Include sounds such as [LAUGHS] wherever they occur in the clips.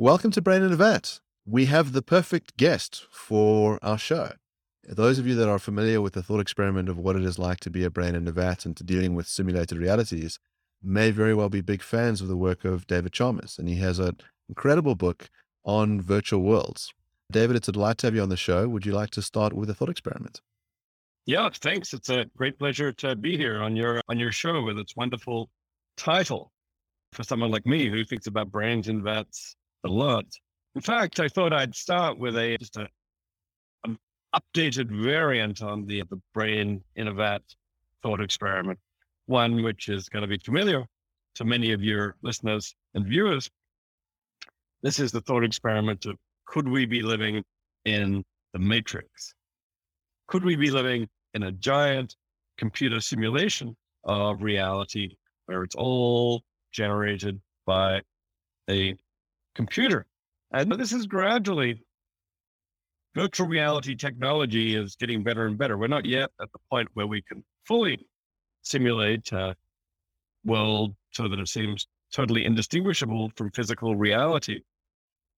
Welcome to Brain and Vat. We have the perfect guest for our show. Those of you that are familiar with the thought experiment of what it is like to be a brain in a vat and to dealing with simulated realities may very well be big fans of the work of David Chalmers. And he has an incredible book on virtual worlds. David, it's a delight to have you on the show. Would you like to start with a thought experiment? Yeah, thanks. It's a great pleasure to be here on your on your show with its wonderful title for someone like me who thinks about brains in vats a lot. In fact, I thought I'd start with a just a, an updated variant on the the brain vat thought experiment, one which is going to be familiar to many of your listeners and viewers. This is the thought experiment of could we be living in the matrix? Could we be living in a giant computer simulation of reality where it's all generated by a computer. And this is gradually virtual reality technology is getting better and better. We're not yet at the point where we can fully simulate a world so that it seems totally indistinguishable from physical reality.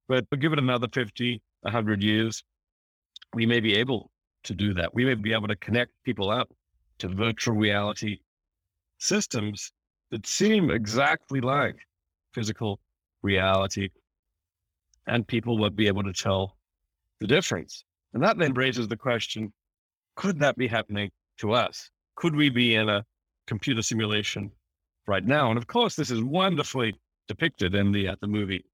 But give it another 50, 100 years, we may be able to do that. We may be able to connect people up to virtual reality systems that seem exactly like physical reality and people would be able to tell the difference. And that then raises the question could that be happening to us? Could we be in a computer simulation right now? And of course, this is wonderfully depicted in the, uh, the movie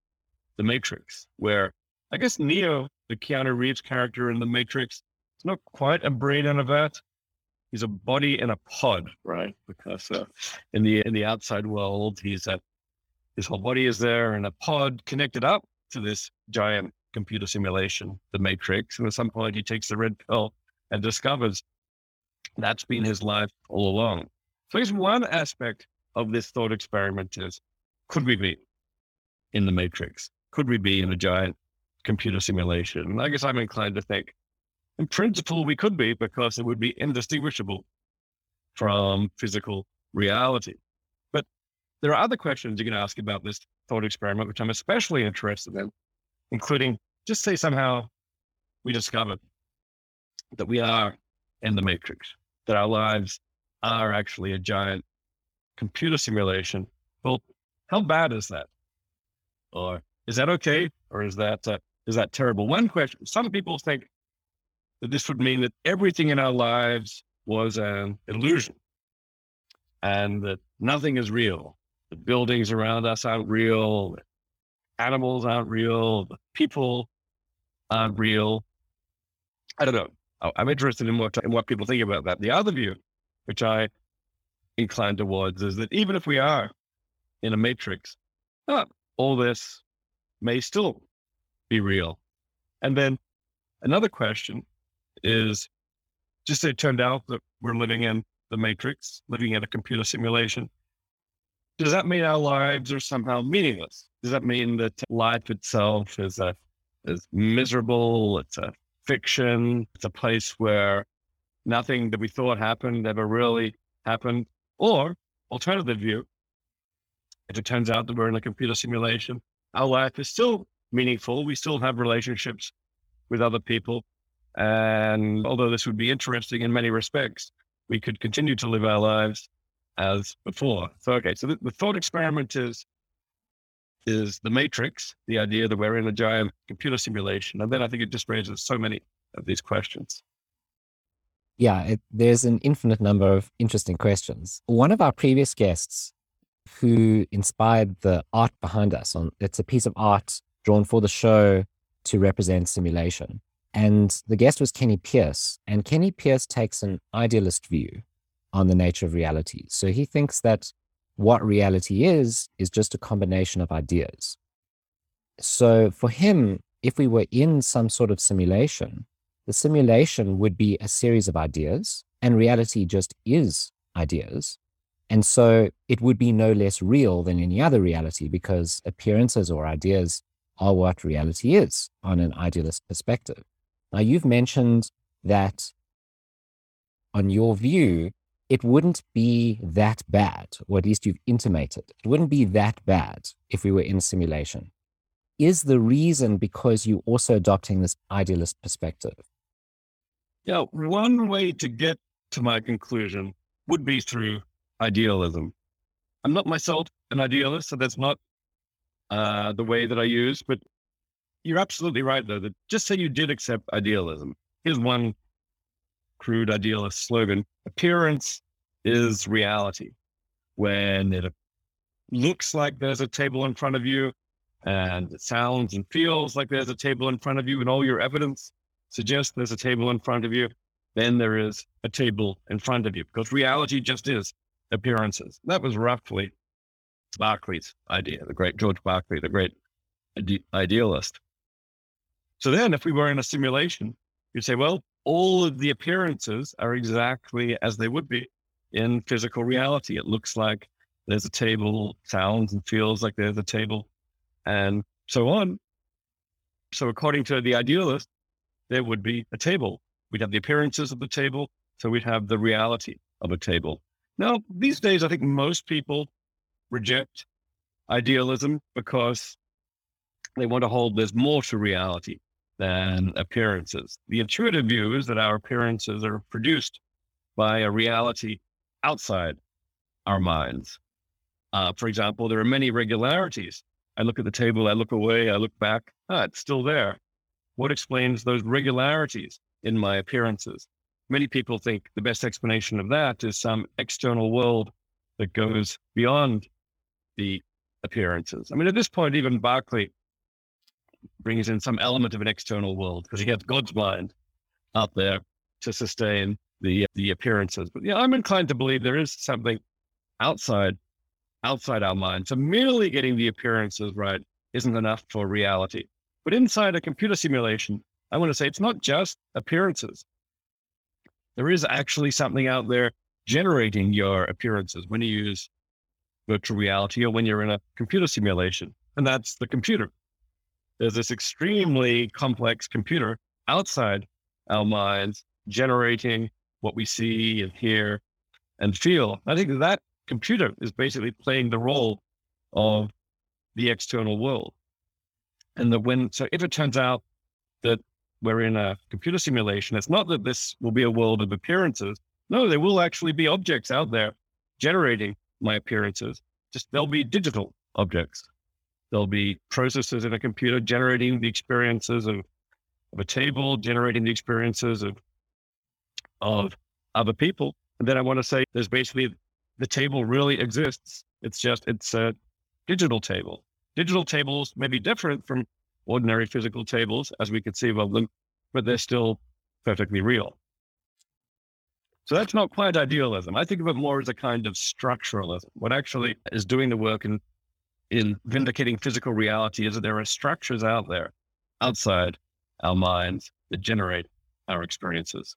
The Matrix, where I guess Neo, the Keanu Reeves character in The Matrix, is not quite a brain in a vat. He's a body in a pod, right? Because uh, in the in the outside world, he's a his whole body is there in a pod connected up to this giant computer simulation, the Matrix. And at some point, he takes the red pill and discovers that's been his life all along. So, here's one aspect of this thought experiment is could we be in the Matrix? Could we be in a giant computer simulation? And I guess I'm inclined to think, in principle, we could be because it would be indistinguishable from physical reality. But there are other questions you can ask about this thought experiment, which I'm especially interested in, including just say somehow we discovered that we are in the matrix, that our lives are actually a giant computer simulation. Well, how bad is that? Or is that okay? Or is that uh, is that terrible? One question: Some people think that this would mean that everything in our lives was an illusion, and that nothing is real, the buildings around us aren't real. Animals aren't real. People aren't real. I don't know. I'm interested in what, in what people think about that. The other view, which I incline towards, is that even if we are in a matrix, uh, all this may still be real. And then another question is just it turned out that we're living in the matrix, living in a computer simulation does that mean our lives are somehow meaningless? Does that mean that life itself is a is miserable? It's a fiction. It's a place where nothing that we thought happened ever really happened. Or alternative view, if it turns out that we're in a computer simulation, our life is still meaningful. We still have relationships with other people. And although this would be interesting in many respects, we could continue to live our lives as before. So, okay, so the, the thought experiment is is the matrix, the idea that we're in a giant computer simulation. And then I think it just raises so many of these questions. Yeah, it, there's an infinite number of interesting questions. One of our previous guests who inspired the art behind us on it's a piece of art drawn for the show to represent simulation. And the guest was Kenny Pierce. And Kenny Pierce takes an idealist view on the nature of reality. So he thinks that what reality is, is just a combination of ideas. So for him, if we were in some sort of simulation, the simulation would be a series of ideas, and reality just is ideas. And so it would be no less real than any other reality because appearances or ideas are what reality is on an idealist perspective. Now, you've mentioned that on your view, it wouldn't be that bad, or at least you've intimated it wouldn't be that bad if we were in simulation. is the reason because you're also adopting this idealist perspective? Yeah, one way to get to my conclusion would be through idealism. I'm not myself an idealist, so that's not uh, the way that I use, but you're absolutely right, though, that just say you did accept idealism. Here's one crude idealist slogan appearance mm-hmm. is reality. When it looks like there's a table in front of you, and it sounds and feels like there's a table in front of you, and all your evidence suggests there's a table in front of you, then there is a table in front of you because reality just is appearances. That was roughly Berkeley's idea, the great George Berkeley, the great ide- idealist. So then, if we were in a simulation, you'd say, well, all of the appearances are exactly as they would be in physical reality. It looks like there's a table, sounds and feels like there's a table, and so on. So, according to the idealist, there would be a table. We'd have the appearances of the table, so we'd have the reality of a table. Now, these days, I think most people reject idealism because they want to hold there's more to reality than appearances. The intuitive view is that our appearances are produced by a reality outside our minds. Uh, for example, there are many regularities. I look at the table, I look away, I look back, ah, it's still there. What explains those regularities in my appearances? Many people think the best explanation of that is some external world that goes beyond the appearances. I mean, at this point, even Berkeley brings in some element of an external world because he has God's mind out there to sustain the the appearances. But yeah, I'm inclined to believe there is something outside outside our mind. So merely getting the appearances right isn't enough for reality. But inside a computer simulation, I want to say it's not just appearances. There is actually something out there generating your appearances when you use virtual reality or when you're in a computer simulation, and that's the computer. There's this extremely complex computer outside our minds generating what we see and hear and feel. I think that computer is basically playing the role of the external world. And that when, so if it turns out that we're in a computer simulation, it's not that this will be a world of appearances. No, there will actually be objects out there generating my appearances. Just they'll be digital objects. There'll be processes in a computer generating the experiences of, of a table, generating the experiences of of other people. And then I want to say there's basically the table really exists. It's just it's a digital table. Digital tables may be different from ordinary physical tables as we conceive of them, but they're still perfectly real. So that's not quite idealism. I think of it more as a kind of structuralism. What actually is doing the work in, in vindicating physical reality is that there are structures out there outside our minds that generate our experiences.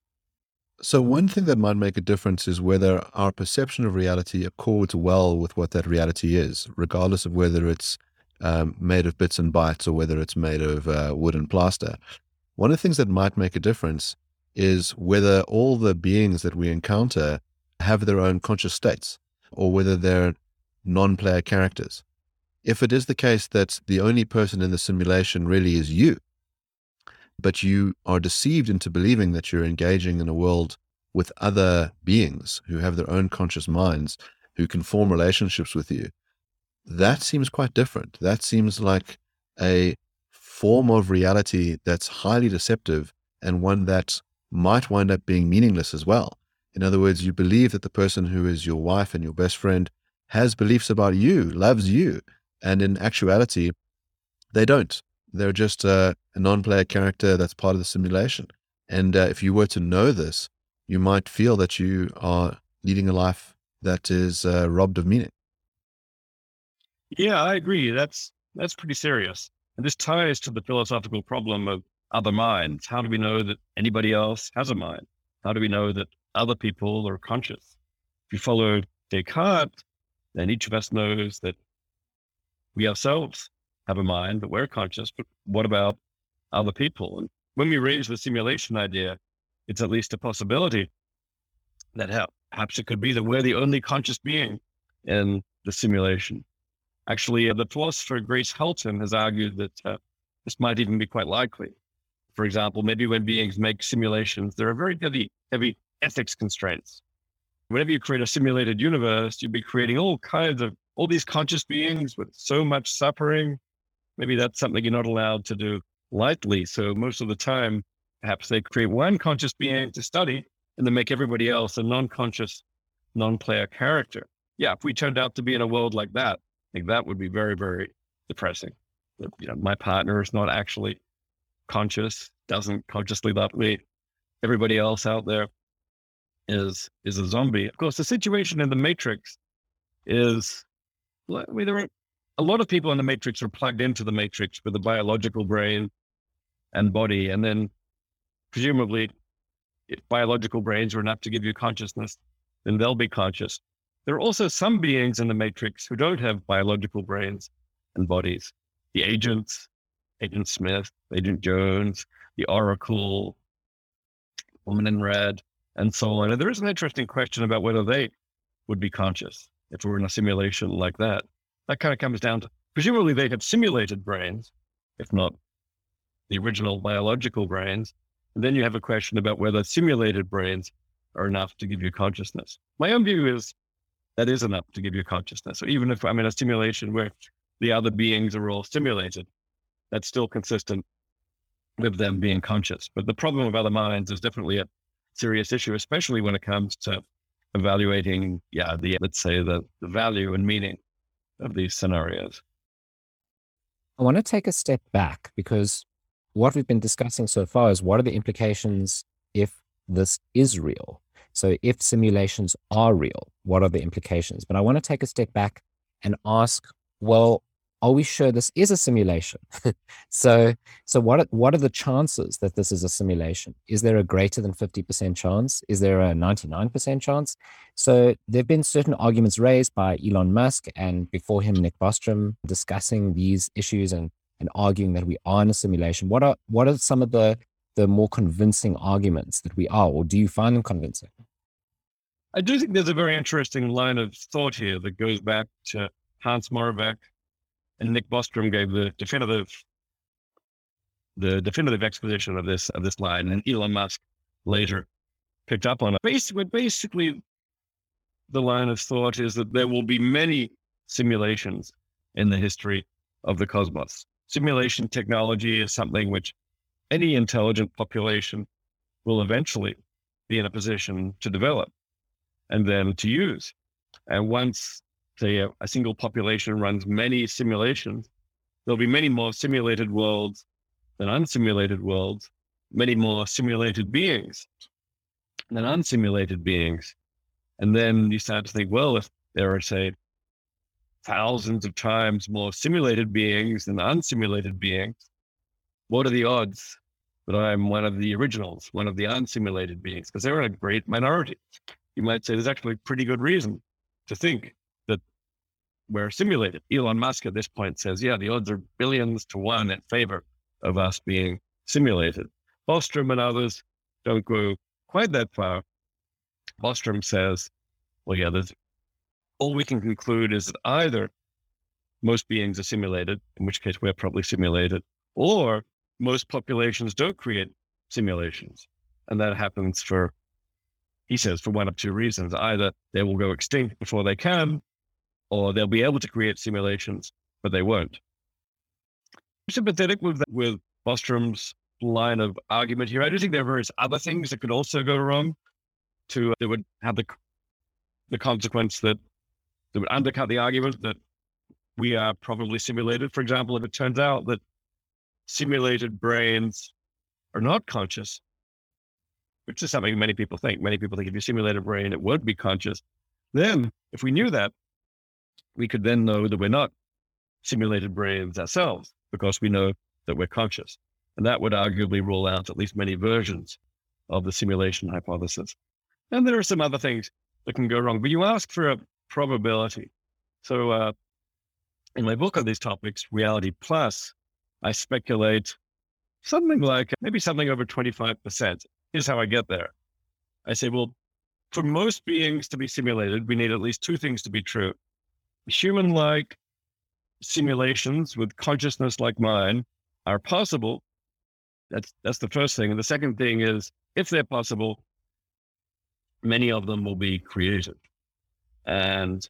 So, one thing that might make a difference is whether our perception of reality accords well with what that reality is, regardless of whether it's um, made of bits and bytes or whether it's made of uh, wood and plaster. One of the things that might make a difference is whether all the beings that we encounter have their own conscious states or whether they're non player characters. If it is the case that the only person in the simulation really is you, but you are deceived into believing that you're engaging in a world with other beings who have their own conscious minds, who can form relationships with you, that seems quite different. That seems like a form of reality that's highly deceptive and one that might wind up being meaningless as well. In other words, you believe that the person who is your wife and your best friend has beliefs about you, loves you. And in actuality, they don't. They're just a, a non player character that's part of the simulation. And uh, if you were to know this, you might feel that you are leading a life that is uh, robbed of meaning. Yeah, I agree. That's that's pretty serious. And this ties to the philosophical problem of other minds. How do we know that anybody else has a mind? How do we know that other people are conscious? If you follow Descartes, then each of us knows that we ourselves have a mind, but we're conscious. But what about other people? And when we raise the simulation idea, it's at least a possibility that perhaps it could be that we're the only conscious being in the simulation. Actually, uh, the philosopher Grace Halton has argued that uh, this might even be quite likely. For example, maybe when beings make simulations, there are very heavy, heavy ethics constraints. Whenever you create a simulated universe, you'd be creating all kinds of all these conscious beings with so much suffering. Maybe that's something you're not allowed to do lightly. So most of the time, perhaps they create one conscious being to study and then make everybody else a non-conscious, non-player character. Yeah, if we turned out to be in a world like that, I think that would be very, very depressing. You know, my partner is not actually conscious, doesn't consciously love me. Everybody else out there is is a zombie. Of course, the situation in the Matrix is I mean, there are a lot of people in the Matrix are plugged into the Matrix with a biological brain and body, and then presumably, if biological brains are enough to give you consciousness, then they'll be conscious. There are also some beings in the Matrix who don't have biological brains and bodies. The agents, Agent Smith, Agent Jones, the Oracle, Woman in Red, and so on. And there is an interesting question about whether they would be conscious if we're in a simulation like that. That kind of comes down to presumably they have simulated brains, if not the original biological brains. And then you have a question about whether simulated brains are enough to give you consciousness. My own view is that is enough to give you consciousness. So even if I'm in a simulation where the other beings are all simulated, that's still consistent with them being conscious. But the problem of other minds is definitely a serious issue, especially when it comes to evaluating, yeah, the let's say the, the value and meaning of these scenarios. I want to take a step back because what we've been discussing so far is what are the implications if this is real? So, if simulations are real, what are the implications? But I want to take a step back and ask, well, are we sure this is a simulation? [LAUGHS] so, so what are, what are the chances that this is a simulation? Is there a greater than 50% chance? Is there a 99% chance? So there've been certain arguments raised by Elon Musk and before him, Nick Bostrom discussing these issues and, and arguing that we are in a simulation. What are, what are some of the, the more convincing arguments that we are, or do you find them convincing? I do think there's a very interesting line of thought here that goes back to Hans Moravec and Nick Bostrom gave the definitive the definitive exposition of this of this line, and Elon Musk later picked up on it. Basically, basically, the line of thought is that there will be many simulations in the history of the cosmos. Simulation technology is something which any intelligent population will eventually be in a position to develop and then to use. And once say a, uh, a single population runs many simulations, there'll be many more simulated worlds than unsimulated worlds, many more simulated beings than unsimulated beings. And then you start to think, well, if there are, say, thousands of times more simulated beings than unsimulated beings, what are the odds that I'm one of the originals, one of the unsimulated beings? Because they're a great minority. You might say there's actually pretty good reason to think we're simulated. Elon Musk at this point says, yeah, the odds are billions to one in favor of us being simulated. Bostrom and others don't go quite that far. Bostrom says, well, yeah, there's, all we can conclude is that either most beings are simulated, in which case we're probably simulated, or most populations don't create simulations. And that happens for, he says, for one of two reasons. Either they will go extinct before they can, or they'll be able to create simulations, but they won't. I'm sympathetic with that, with Bostrom's line of argument here. I do think there are various other things that could also go wrong. To uh, that would have the the consequence that that would undercut the argument that we are probably simulated. For example, if it turns out that simulated brains are not conscious, which is something many people think. Many people think if you simulate a brain, it would be conscious. Then, if we knew that, we could then know that we're not simulated brains ourselves because we know that we're conscious. And that would arguably rule out at least many versions of the simulation hypothesis. And there are some other things that can go wrong, but you ask for a probability. So, uh, in my book on these topics, Reality Plus, I speculate something like maybe something over 25%. Here's how I get there. I say, well, for most beings to be simulated, we need at least two things to be true human like hmm. simulations with consciousness like mine are possible, that's that's the first thing. And the second thing is if they're possible, many of them will be created. And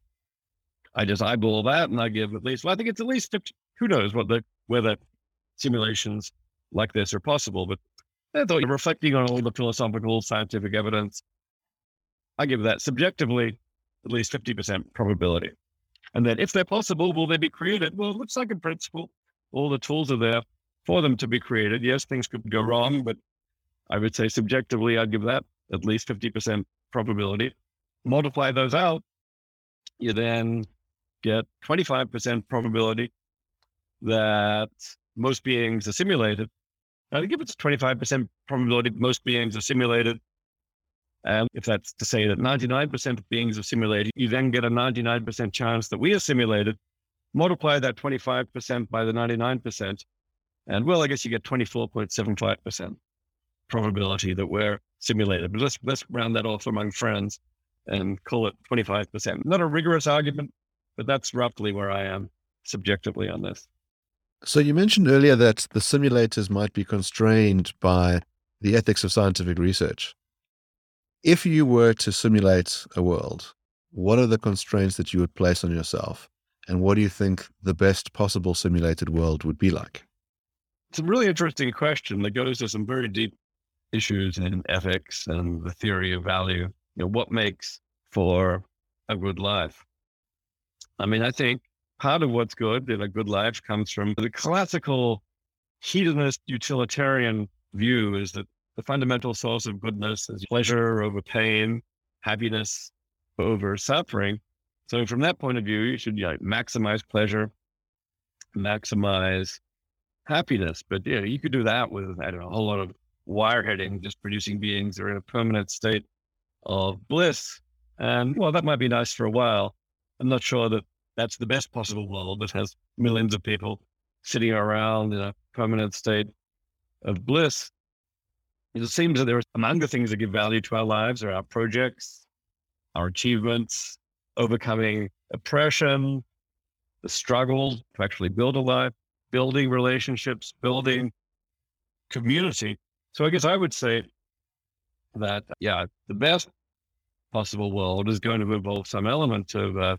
I just eyeball that and I give at least well, I think it's at least 50, who knows what the whether simulations like this are possible, but I thought reflecting on all the philosophical scientific evidence, I give that subjectively at least 50% probability. And that if they're possible, will they be created? Well, it looks like in principle, all the tools are there for them to be created. Yes, things could go wrong, but I would say subjectively, I'd give that at least 50% probability. Multiply those out, you then get 25% probability that most beings are simulated. I think if it's 25% probability most beings are simulated, and if that's to say that 99% of beings are simulated, you then get a 99% chance that we are simulated. Multiply that 25% by the 99%, and well, I guess you get 24.75% probability that we're simulated. But let's let's round that off among friends and call it 25%. Not a rigorous argument, but that's roughly where I am subjectively on this. So you mentioned earlier that the simulators might be constrained by the ethics of scientific research. If you were to simulate a world, what are the constraints that you would place on yourself? And what do you think the best possible simulated world would be like? It's a really interesting question that goes to some very deep issues in ethics and the theory of value. You know, what makes for a good life? I mean, I think part of what's good in a good life comes from the classical hedonist utilitarian view is that the fundamental source of goodness is pleasure over pain, happiness over suffering. So from that point of view, you should know, maximize pleasure, maximize happiness. But yeah, you could do that with I don't know a whole lot of wireheading, just producing beings that are in a permanent state of bliss. And well, that might be nice for a while. I'm not sure that that's the best possible world that has millions of people sitting around in a permanent state of bliss. It seems that there are among the things that give value to our lives are our projects, our achievements, overcoming oppression, the struggle to actually build a life, building relationships, building community. So I guess I would say that, yeah, the best possible world is going to involve some element of uh,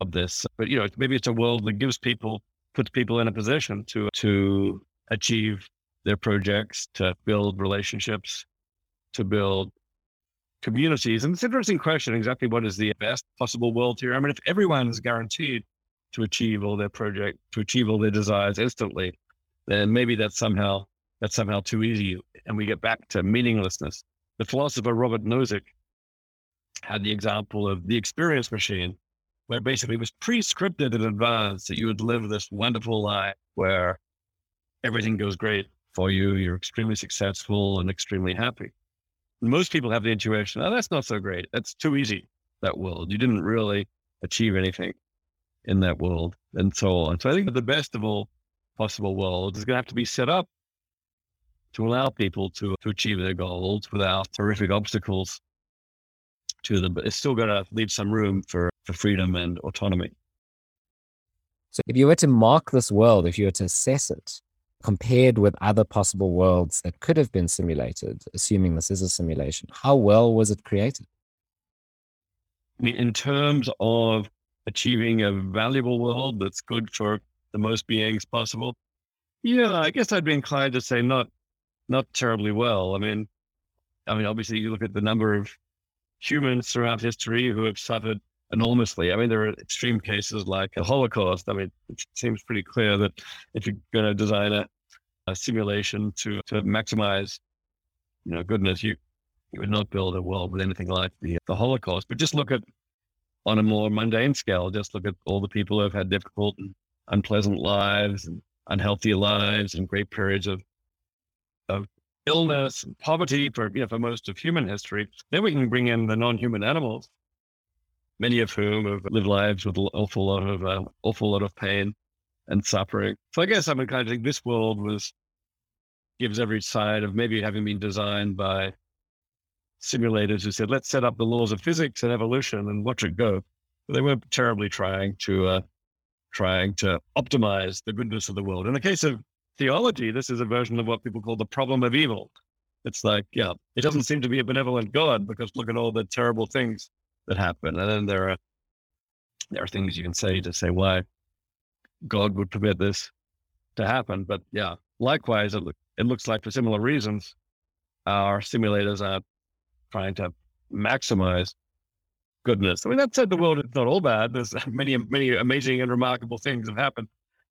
of this. But you know, maybe it's a world that gives people puts people in a position to to achieve their projects, to build relationships, to build communities. And it's an interesting question exactly what is the best possible world here? I mean, if everyone is guaranteed to achieve all their project, to achieve all their desires instantly, then maybe that's somehow that's somehow too easy. And we get back to meaninglessness. The philosopher Robert Nozick had the example of the experience machine, where basically it was pre-scripted in advance that you would live this wonderful life where everything goes great for you. You're extremely successful and extremely happy. Most people have the intuition, oh, that's not so great. That's too easy, that world. You didn't really achieve anything in that world and so on. So I think the best of all possible worlds is going to have to be set up to allow people to, to achieve their goals without terrific obstacles to them. But it's still going to leave some room for, for freedom and autonomy. So if you were to mark this world, if you were to assess it, compared with other possible worlds that could have been simulated, assuming this is a simulation, how well was it created? In terms of achieving a valuable world that's good for the most beings possible, yeah, I guess I'd be inclined to say not not terribly well. I mean, I mean, obviously, you look at the number of humans throughout history who have suffered enormously. I mean, there are extreme cases like the Holocaust. I mean, it seems pretty clear that if you're going to design a, a, simulation to to maximize, you know, goodness, you you would not build a world with anything like the the Holocaust. But just look at on a more mundane scale. Just look at all the people who have had difficult and unpleasant lives and unhealthy lives and great periods of of illness and poverty for you know for most of human history. Then we can bring in the non-human animals many of whom have lived lives with an awful lot of uh, awful lot of pain and suffering. So I guess I'm kind of think this world was gives every side of maybe having been designed by simulators who said, let's set up the laws of physics and evolution and watch it go. But they weren't terribly trying to uh, trying to optimize the goodness of the world. In the case of theology, this is a version of what people call the problem of evil. It's like, yeah, it doesn't seem to be a benevolent God because look at all the terrible things that happen. And then there are there are things you can say to say why God would permit this to happen. But yeah, likewise, it, it looks like for similar reasons, our simulators are trying to maximize goodness. I mean, that said, the world is not all bad. There's [LAUGHS] many, many amazing and remarkable things have happened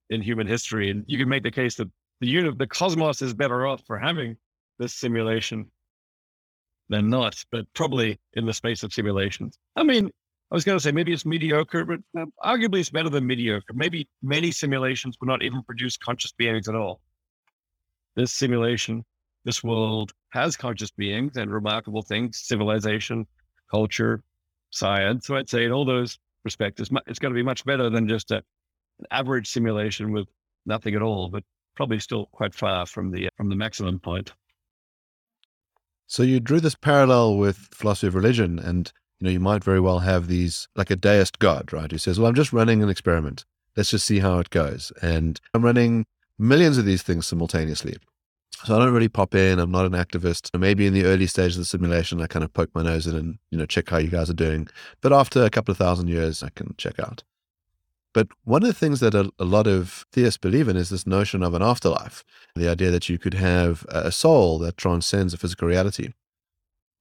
in human history, and you can make the case that the universe, the cosmos, is better off for having this simulation than not. But probably in the space of simulations. I mean, I was going to say maybe it's mediocre, but uh, arguably it's better than mediocre. Maybe many simulations would not even produce conscious beings at all. This simulation, this world has conscious beings and remarkable things, civilization, culture, science. So I'd say in all those respects, it's, it's going to be much better than just a, an average simulation with nothing at all, but probably still quite far from the from the maximum point. So you drew this parallel with philosophy of religion, and you know you might very well have these like a deist god, right? Who says, "Well, I'm just running an experiment. Let's just see how it goes." And I'm running millions of these things simultaneously. So I don't really pop in. I'm not an activist. Maybe in the early stages of the simulation, I kind of poke my nose in and you know check how you guys are doing. But after a couple of thousand years, I can check out. But one of the things that a, a, lot of theists believe in is this notion of an afterlife, the idea that you could have a soul that transcends a physical reality.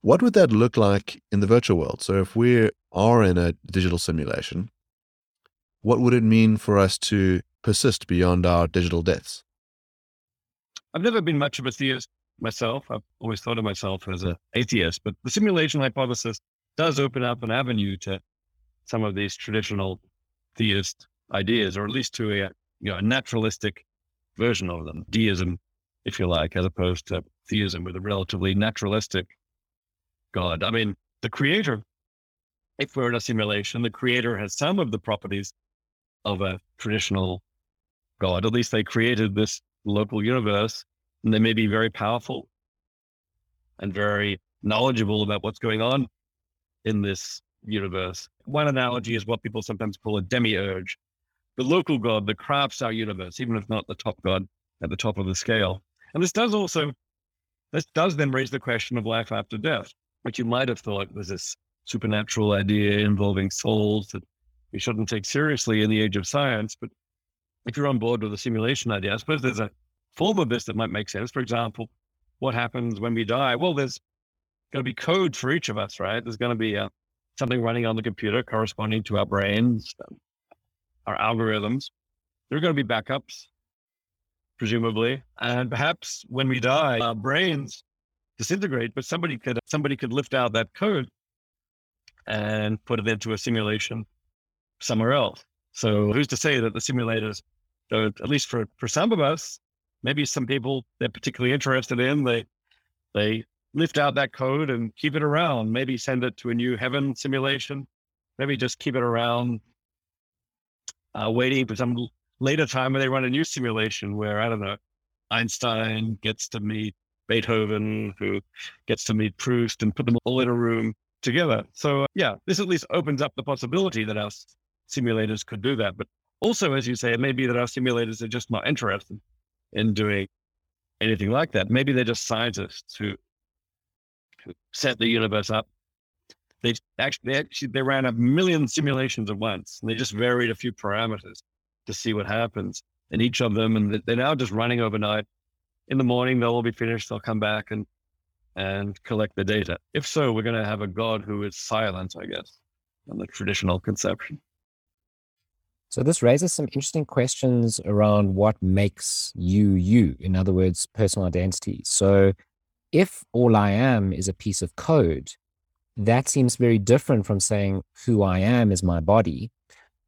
What would that look like in the virtual world? So if we are in a digital simulation, what would it mean for us to persist beyond our digital deaths? I've never been much of a theist myself. I've always thought of myself as an atheist, but the simulation hypothesis does open up an avenue to some of these traditional theist ideas, or at least to a you know a naturalistic version of them, deism, if you like, as opposed to theism with a relatively naturalistic God. I mean, the creator, if we're in a simulation, the creator has some of the properties of a traditional God. At least they created this local universe, and they may be very powerful and very knowledgeable about what's going on in this universe. One analogy is what people sometimes call a demiurge, the local god that crafts our universe, even if not the top god at the top of the scale. And this does also, this does then raise the question of life after death, which you might have thought was this supernatural idea involving souls that we shouldn't take seriously in the age of science. But if you're on board with the simulation idea, I suppose there's a form of this that might make sense. For example, what happens when we die? Well, there's going to be code for each of us, right? There's going to be a, something running on the computer corresponding to our brains, our algorithms. There are going to be backups, presumably, and perhaps when we die, our brains disintegrate. But somebody could somebody could lift out that code and put it into a simulation somewhere else. So who's to say that the simulators don't, at least for, for some of us, maybe some people they're particularly interested in, they they lift out that code and keep it around. Maybe send it to a new heaven simulation. Maybe just keep it around, uh, waiting for some later time when they run a new simulation where I don't know, Einstein gets to meet Beethoven, who gets to meet Proust, and put them all in a room together. So uh, yeah, this at least opens up the possibility that our simulators could do that. But also, as you say, it may be that our simulators are just not interested in doing anything like that. Maybe they're just scientists who set the universe up. They actually, they actually they ran a million simulations at once, and they just varied a few parameters to see what happens in each of them. And they're now just running overnight. In the morning, they'll all be finished. They'll come back and and collect the data. If so, we're going to have a God who is silent, I guess, in the traditional conception. So this raises some interesting questions around what makes you you. In other words, personal identity. So if all I am is a piece of code, that seems very different from saying who I am is my body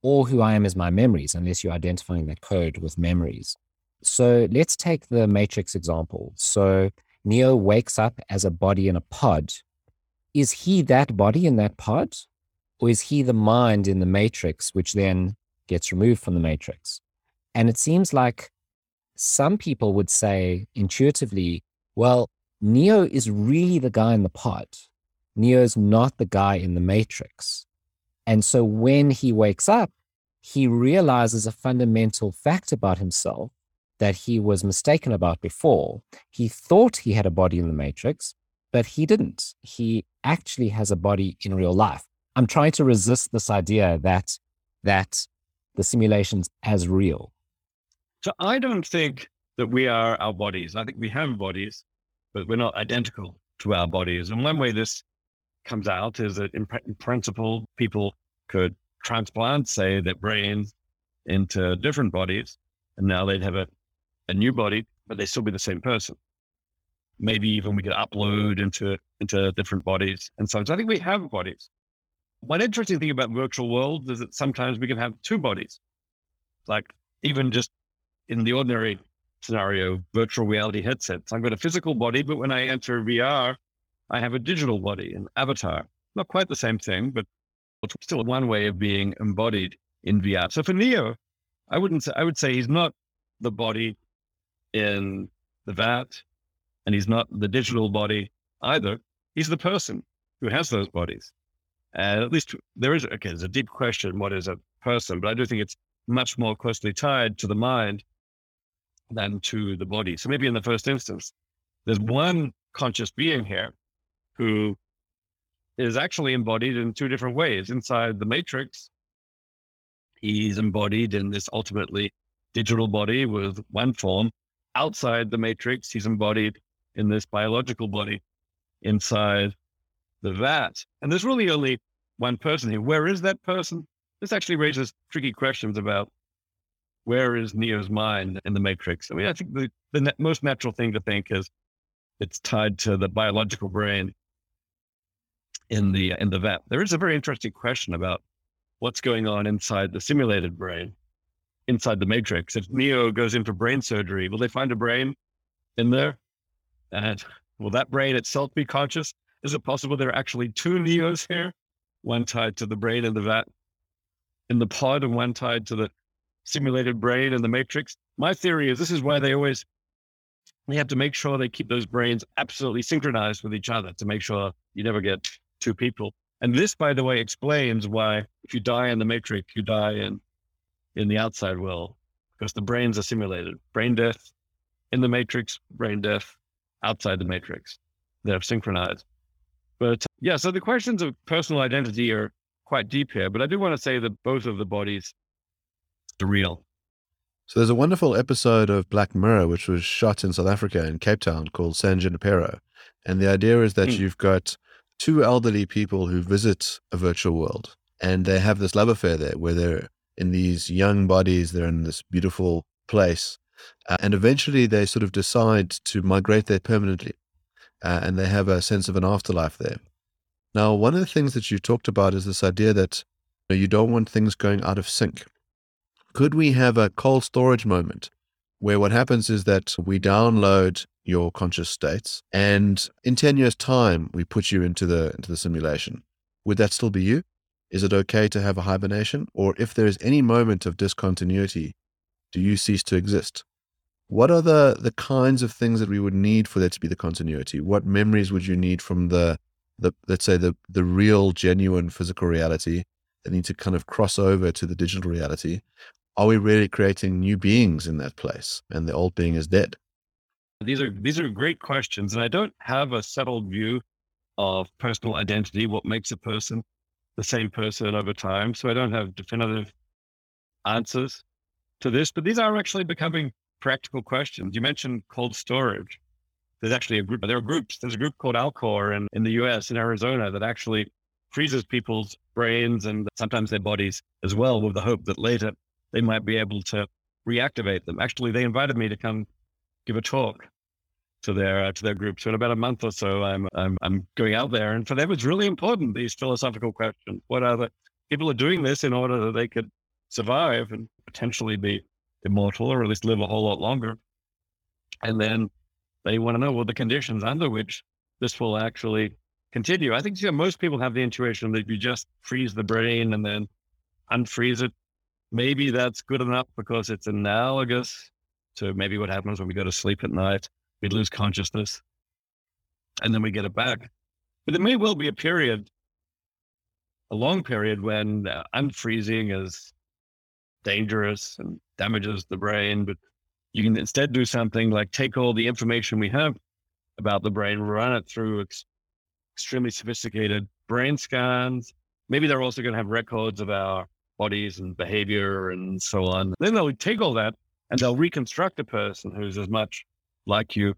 or who I am is my memories, unless you're identifying that code with memories. So let's take the Matrix example. So Neo wakes up as a body in a pod. Is he that body in that pod? Or is he the mind in the Matrix, which then gets removed from the Matrix? And it seems like some people would say intuitively, well, Neo is really the guy in the pod. is not the guy in the Matrix. And so when he wakes up, he realizes a fundamental fact about himself that he was mistaken about before. He thought he had a body in the matrix, but he didn't. He actually has a body in real life. I'm trying to resist this idea that that the simulation's as real. So I don't think that we are our bodies. I think we have bodies, but we're not identical to our bodies. And one way this comes out is that in, in principle, people could transplant, say, their brains into different bodies, and now they'd have a, a new body, but they'd still be the same person. Maybe even we could upload into into different bodies and so on. So I think we have bodies. One interesting thing about virtual worlds is that sometimes we can have two bodies. Like even just in the ordinary scenario, virtual reality headsets. I've got a physical body, but when I enter VR, I have a digital body, an avatar. Not quite the same thing, but it's still one way of being embodied in VR. So for Neo, I wouldn't say I would say he's not the body in the vat, and he's not the digital body either. He's the person who has those bodies. And at least there is okay, there's a deep question, what is a person? But I do think it's much more closely tied to the mind than to the body. So maybe in the first instance, there's one conscious being here who is actually embodied in two different ways. Inside the matrix, he's embodied in this ultimately digital body with one form. Outside the matrix, he's embodied in this biological body inside the vat. And there's really only one person here. Where is that person? This actually raises tricky questions about where is Neo's mind in the matrix? I mean, I think the, the most natural thing to think is it's tied to the biological brain in the in the vat. There is a very interesting question about what's going on inside the simulated brain, inside the matrix. If Neo goes in for brain surgery, will they find a brain in there? And will that brain itself be conscious? Is it possible there are actually two Neos here? One tied to the brain in the vat in the pod and one tied to the simulated brain and the matrix. My theory is this is why they always they have to make sure they keep those brains absolutely synchronized with each other to make sure you never get two people. And this, by the way, explains why if you die in the matrix, you die in in the outside world because the brains are simulated. Brain death in the matrix, brain death outside the matrix. They're synchronized. But yeah, so the questions of personal identity are quite deep here. But I do want to say that both of the bodies real. So there's a wonderful episode of Black Mirror which was shot in South Africa in Cape Town called San Junipero. And the idea is that mm. you've got two elderly people who visit a virtual world and they have this love affair there where they're in these young bodies, they're in this beautiful place. Uh, and eventually they sort of decide to migrate there permanently. Uh, and they have a sense of an afterlife there. Now, one of the things that you talked about is this idea that you, know, you don't want things going out of sync could we have a cold storage moment where what happens is that we download your conscious states and in 10 years time we put you into the into the simulation? Would that still be you? Is it okay to have a hibernation? Or if there is any moment of discontinuity do you cease to exist? What are the the kinds of things that we would need for there to be the continuity? What memories would you need from the the let's say the the real genuine physical reality that need to kind of cross over to the digital reality are we really creating new beings in that place and the old being is dead? These are these are great questions and i don't have a settled view of personal identity what makes a person the same person over time so i don't have definitive answers to this but these are actually becoming practical questions. You mentioned cold storage. There's actually a group there are groups there's a group called alcor in, in the us in arizona that actually freezes people's brains and sometimes their bodies as well with the hope that later they might be able to reactivate them. Actually, they invited me to come give a talk to their uh, to their group. So in about a month or so, I'm I'm I'm going out there, and for them, it's really important these philosophical questions. What are the people are doing this in order that they could survive and potentially be immortal, or at least live a whole lot longer. And then they want to know what the conditions under which this will actually continue. I think you know, most people have the intuition that if you just freeze the brain and then unfreeze it, maybe that's good enough because it's analogous to maybe what happens when we go to sleep at night. We lose consciousness and then we get it back. But there may well be a period, a long period when uh, unfreezing is dangerous and damages the brain. But you can instead do something like take all the information we have about the brain, run it through ex- extremely sophisticated brain scans. Maybe they're also going to have records of our bodies and behavior and so on. Then they'll take all that and they'll reconstruct a person who's as much like you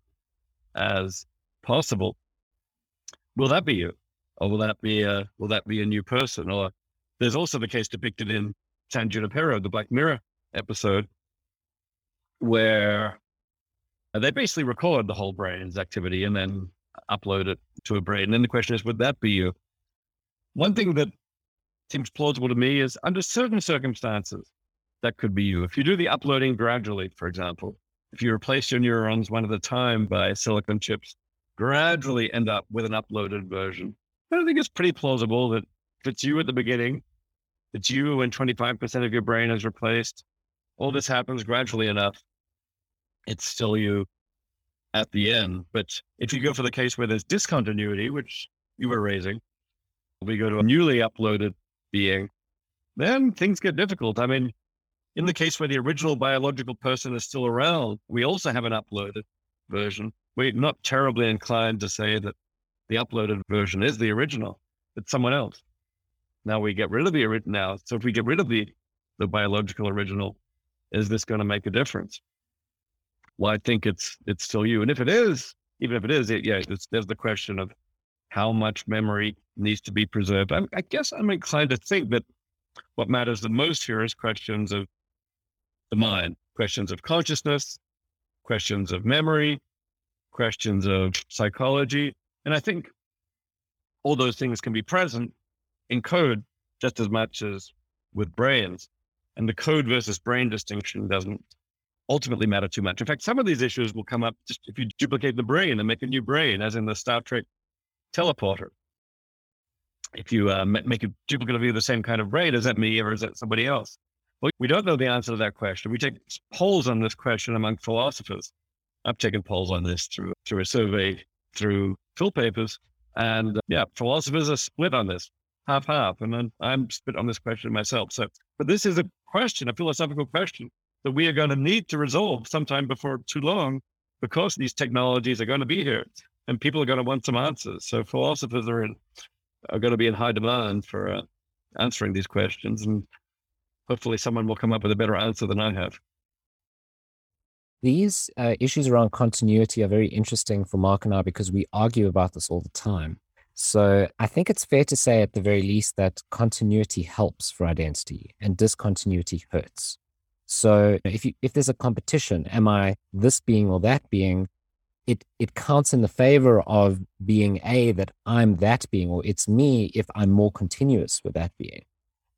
as possible. Will that be you? Or will that be a, will that be a new person? Or there's also the case depicted in San Junipero, the Black Mirror episode, where they basically record the whole brain's activity and then upload it to a brain. And then the question is, would that be you? One thing that seems plausible to me is under certain circumstances, that could be you. If you do the uploading gradually, for example, if you replace your neurons one at a time by silicon chips, gradually end up with an uploaded version. I think it's pretty plausible that if it's you at the beginning, it's you when 25% of your brain is replaced, all this happens gradually enough, it's still you at the end. But if you go for the case where there's discontinuity, which you were raising, we go to a newly uploaded being, then things get difficult. I mean, in the case where the original biological person is still around, we also have an uploaded version. We're not terribly inclined to say that the uploaded version is the original. It's someone else. Now we get rid of the original. Now, so if we get rid of the the biological original, is this going to make a difference? Well, I think it's it's still you. And if it is, even if it is, it, yeah, there's the question of how much memory needs to be preserved. I, I guess I'm inclined to think that what matters the most here is questions of the mind, questions of consciousness, questions of memory, questions of psychology. And I think all those things can be present in code just as much as with brains. And the code versus brain distinction doesn't ultimately matter too much. In fact, some of these issues will come up just if you duplicate the brain and make a new brain, as in the Star Trek teleporter. If you uh, make a duplicate of you the same kind of brain, is that me or is that somebody else? Well, we don't know the answer to that question. We take polls on this question among philosophers. I've taken polls on this through through a survey through PhilPapers, and uh, yeah, philosophers are split on this, half half, and then I'm split on this question myself. So, but this is a question, a philosophical question that we are going to need to resolve sometime before too long, because these technologies are going to be here, and people are going to want some answers. So philosophers are in are going to be in high demand for uh, answering these questions, and hopefully someone will come up with a better answer than I have. These uh, issues around continuity are very interesting for Mark and I because we argue about this all the time. So I think it's fair to say, at the very least, that continuity helps for identity and discontinuity hurts. So if you, if there's a competition, am I this being or that being? It it counts in the favor of being a that I'm that being, or it's me if I'm more continuous with that being.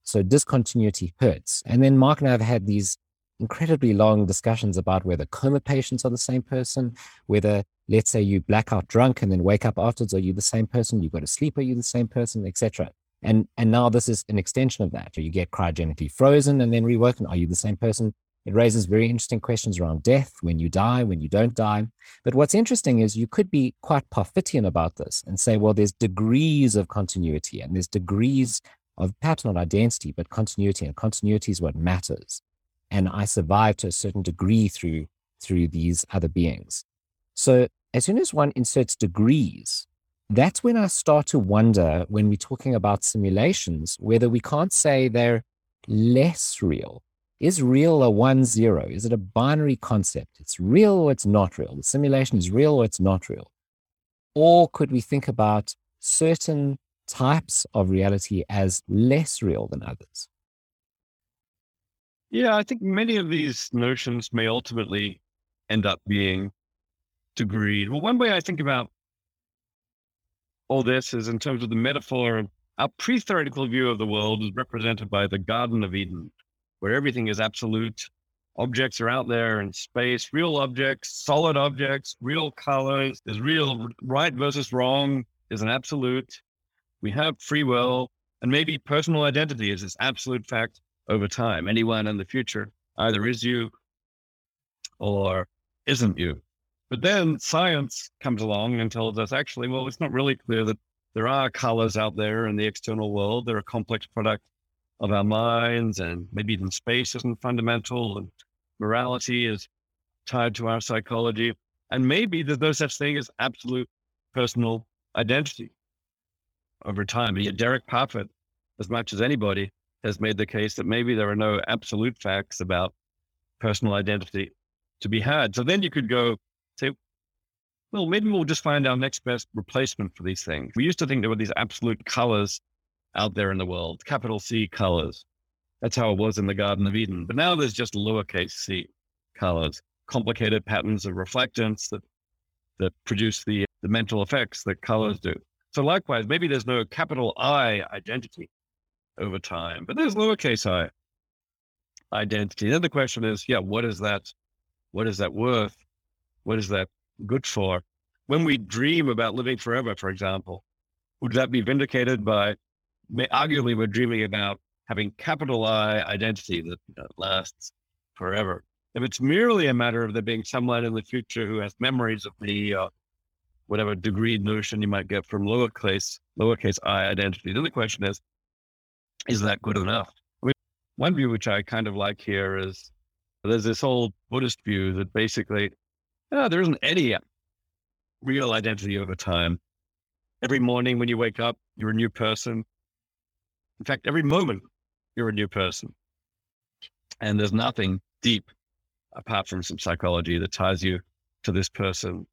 So discontinuity hurts. And then Mark and I have had these incredibly long discussions about whether coma patients are the same person, whether, let's say, you black out drunk and then wake up afterwards, are you the same person? You go to sleep, are you the same person, etc. And and now this is an extension of that. you get cryogenically frozen and then rewoken, are you the same person? It raises very interesting questions around death, when you die, when you don't die. But what's interesting is you could be quite Parfitian about this and say, well, there's degrees of continuity and there's degrees of perhaps not identity, but continuity, and continuity is what matters. And I survive to a certain degree through through these other beings. So as soon as one inserts degrees, that's when I start to wonder when we're talking about simulations, whether we can't say they're less real. Is real a one zero? Is it a binary concept? It's real or it's not real. The simulation is real or it's not real. Or could we think about certain types of reality as less real than others? Yeah, I think many of these notions may ultimately end up being degreed. Well, one way I think about all this is in terms of the metaphor. Our pre theoretical view of the world is represented by the Garden of Eden, where everything is absolute. Objects are out there in space, real objects, solid objects, real colors. There's real right versus wrong is an absolute. We have free will, and maybe personal identity is this absolute fact over time. Anyone in the future either is you or isn't you. But then science comes along and tells us actually, well, it's not really clear that there are colors out there in the external world. They're a complex product of our minds, and maybe even space isn't fundamental, and morality is tied to our psychology. And maybe there's no such thing as absolute personal identity over time. Yet Derek Parfit, as much as anybody, has made the case that maybe there are no absolute facts about personal identity to be had. So then you could go say, well, maybe we'll just find our next best replacement for these things. We used to think there were these absolute colors out there in the world, capital C colors. That's how it was in the Garden of Eden. But now there's just lowercase c colors, complicated patterns of reflectance that that produce the the mental effects that colors do. So likewise, maybe there's no capital I identity over time, but there's lowercase i identity. Then the question is, yeah, what is that? What is that worth? What is that good for? When we dream about living forever, for example, would that be vindicated by arguably we're dreaming about having capital I identity that lasts forever. If it's merely a matter of there being someone in the future who has memories of the uh, whatever degree notion you might get from lowercase lowercase i identity, then the question is, is that good enough? I mean, one view which I kind of like here is there's this whole Buddhist view that basically oh, there isn't any real identity over time. Every morning when you wake up, you're a new person. In fact, every moment you're a new person. And there's nothing deep apart from some psychology that ties you to this person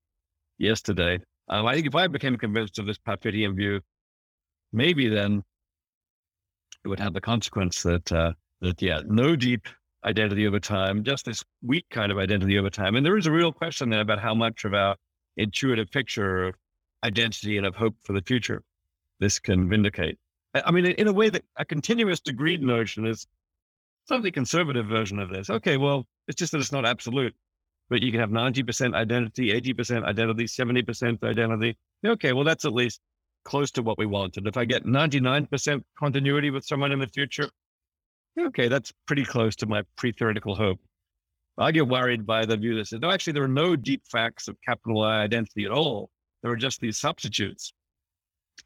yesterday. Um, I think if I became convinced of this Parfitian view, maybe then it would have the consequence that, uh, that yeah, no deep identity over time, just this weak kind of identity over time. And there is a real question then about how much of our intuitive picture of identity and of hope for the future this can vindicate. I mean, in a way that a continuous degree notion is slightly conservative version of this. Okay, well, it's just that it's not absolute, but you can have 90% identity, 80% identity, 70% identity. Okay, well, that's at least close to what we want. And if I get 99% continuity with someone in the future, okay, that's pretty close to my pre-theoretical hope. I get worried by the view that says, no, actually, there are no deep facts of capital I identity at all. There are just these substitutes,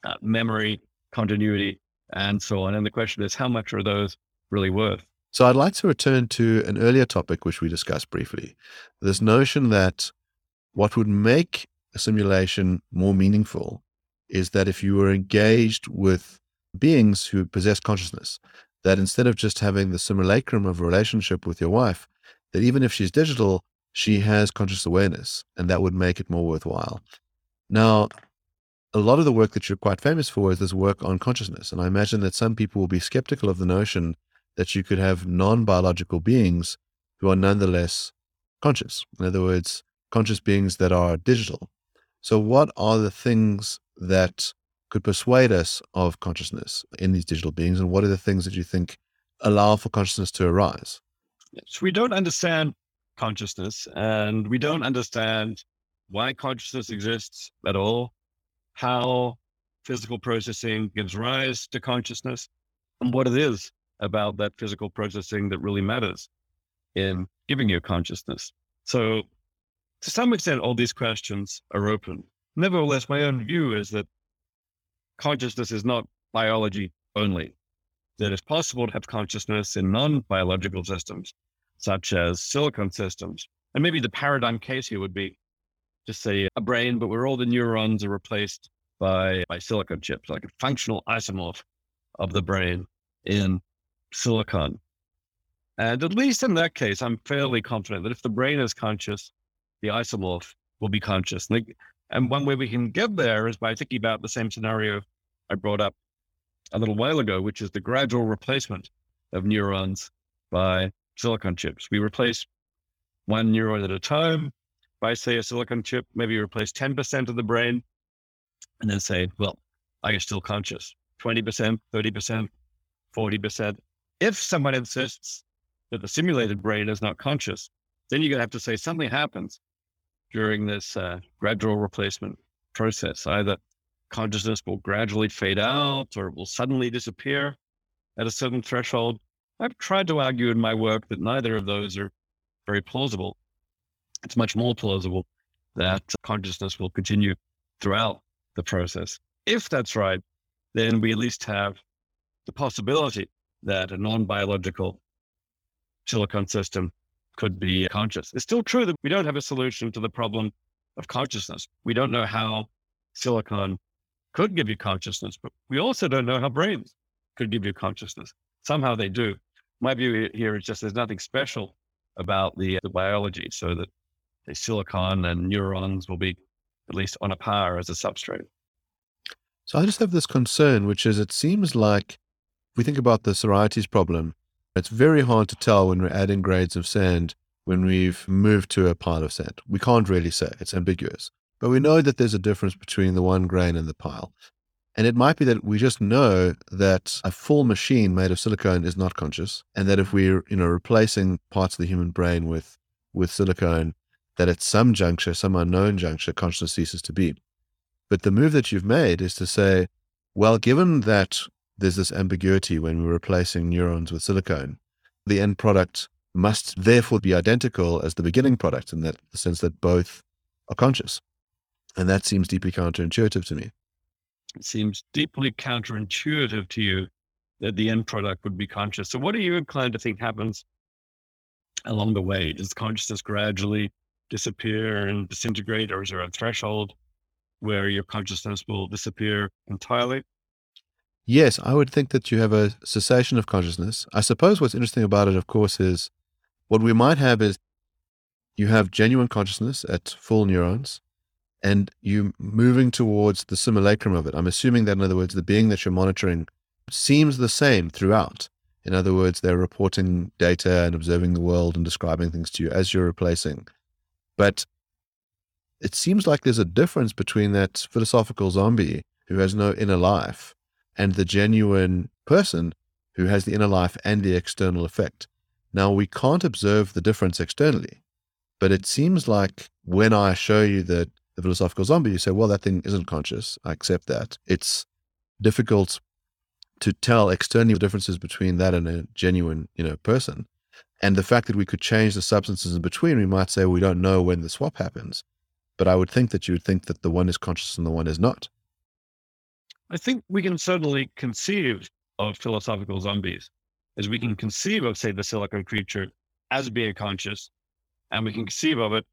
uh, memory, continuity, and so on. And the question is, how much are those really worth? So I'd like to return to an earlier topic, which we discussed briefly this notion that what would make a simulation more meaningful is that if you were engaged with beings who possess consciousness, that instead of just having the simulacrum of a relationship with your wife, that even if she's digital, she has conscious awareness, and that would make it more worthwhile. Now, a lot of the work that you're quite famous for is this work on consciousness. And I imagine that some people will be skeptical of the notion that you could have non biological beings who are nonetheless conscious. In other words, conscious beings that are digital. So, what are the things that could persuade us of consciousness in these digital beings? And what are the things that you think allow for consciousness to arise? So we don't understand consciousness and we don't understand why consciousness exists at all, how physical processing gives rise to consciousness, and what it is about that physical processing that really matters in giving you consciousness. So, to some extent, all these questions are open. Nevertheless, my own view is that consciousness is not biology only, that it's possible to have consciousness in non biological systems, such as silicon systems. And maybe the paradigm case here would be just say a brain, but where all the neurons are replaced by, by silicon chips, like a functional isomorph of the brain in silicon. And at least in that case, I'm fairly confident that if the brain is conscious, the isomorph will be conscious. And, and one way we can get there is by thinking about the same scenario I brought up a little while ago, which is the gradual replacement of neurons by silicon chips. We replace one neuron at a time by, say, a silicon chip, maybe replace 10% of the brain, and then say, well, are you still conscious? 20%, 30%, 40%. If someone insists that the simulated brain is not conscious, then you're going to have to say something happens during this uh, gradual replacement process. Either consciousness will gradually fade out or it will suddenly disappear at a certain threshold. I've tried to argue in my work that neither of those are very plausible. It's much more plausible that consciousness will continue throughout the process. If that's right, then we at least have the possibility that a non biological silicon system could be conscious. It's still true that we don't have a solution to the problem of consciousness. We don't know how silicon could give you consciousness, but we also don't know how brains could give you consciousness. Somehow they do. My view here is just there's nothing special about the, the biology, so that the silicon and neurons will be at least on a par as a substrate. So I just have this concern, which is it seems like if we think about the Sorites problem, it's very hard to tell when we're adding grades of sand when we've moved to a pile of sand. We can't really say, it's ambiguous. But we know that there's a difference between the one grain and the pile. And it might be that we just know that a full machine made of silicone is not conscious, and that if we're, you know, replacing parts of the human brain with with silicone, that at some juncture, some unknown juncture, consciousness ceases to be. But the move that you've made is to say, well, given that there's this ambiguity when we're replacing neurons with silicone, the end product must therefore be identical as the beginning product in that the sense that both are conscious. And that seems deeply counterintuitive to me. It seems deeply counterintuitive to you that the end product would be conscious. So, what are you inclined to think happens along the way? Does consciousness gradually disappear and disintegrate, or is there a threshold where your consciousness will disappear entirely? Yes, I would think that you have a cessation of consciousness. I suppose what's interesting about it, of course, is what we might have is you have genuine consciousness at full neurons and you moving towards the simulacrum of it. I'm assuming that, in other words, the being that you're monitoring seems the same throughout. In other words, they're reporting data and observing the world and describing things to you as you're replacing. But it seems like there's a difference between that philosophical zombie who has no inner life and the genuine person who has the inner life and the external effect. Now, we can't observe the difference externally, but it seems like when I show you the, the philosophical zombie, you say, well, that thing isn't conscious. I accept that. It's difficult to tell externally the differences between that and a genuine, you know, person. And the fact that we could change the substances in between, we might say we don't know when the swap happens. But I would think that you would think that the one is conscious and the one is not. I think we can certainly conceive of philosophical zombies as we can conceive of, say, the silicon creature as being conscious, and we can conceive of it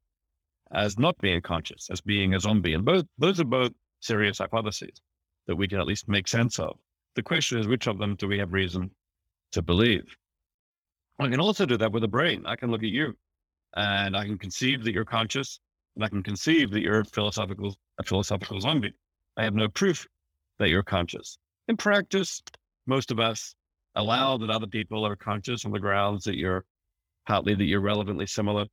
as not being conscious, as being a zombie. And both those are both serious hypotheses that we can at least make sense of. The question is, which of them do we have reason to believe? I can also do that with a brain. I can look at you and I can conceive that you're conscious and I can conceive that you're a philosophical, a philosophical zombie. I have no proof that you're conscious. In practice, most of us allow that other people are conscious on the grounds that you're partly that you're relevantly similar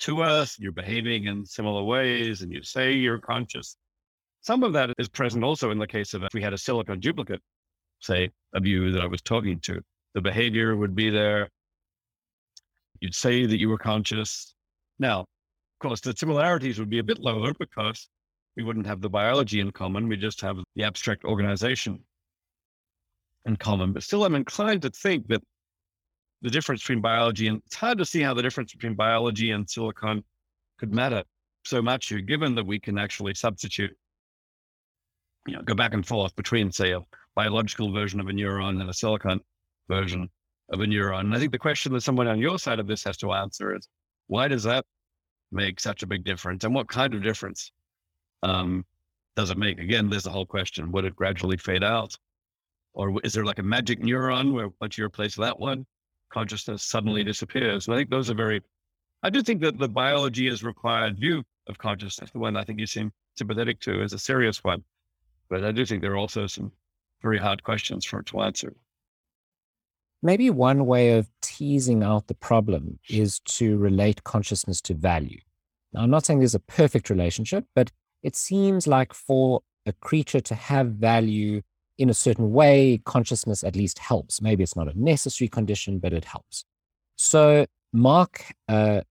to us, you're behaving in similar ways, and you say you're conscious. Some of that is present also in the case of if we had a silicon duplicate, say, of you that I was talking to. The behavior would be there. You'd say that you were conscious. Now, of course, the similarities would be a bit lower because we wouldn't have the biology in common. We just have the abstract organization in common. But still, I'm inclined to think that the difference between biology and it's hard to see how the difference between biology and silicon could matter so much here, given that we can actually substitute, you know, go back and forth between, say, a biological version of a neuron and a silicon version of a neuron. And I think the question that someone on your side of this has to answer is why does that make such a big difference? And what kind of difference um, does it make? Again, there's the whole question. Would it gradually fade out? Or is there like a magic neuron where once you replace that one, consciousness suddenly mm-hmm. disappears? And I think those are very, I do think that the biology is required view of consciousness, the one I think you seem sympathetic to, is a serious one. But I do think there are also some very hard questions for it to answer. Maybe one way of teasing out the problem is to relate consciousness to value. Now, I'm not saying there's a perfect relationship, but it seems like for a creature to have value in a certain way, consciousness at least helps. Maybe it's not a necessary condition, but it helps. So, Mark uh,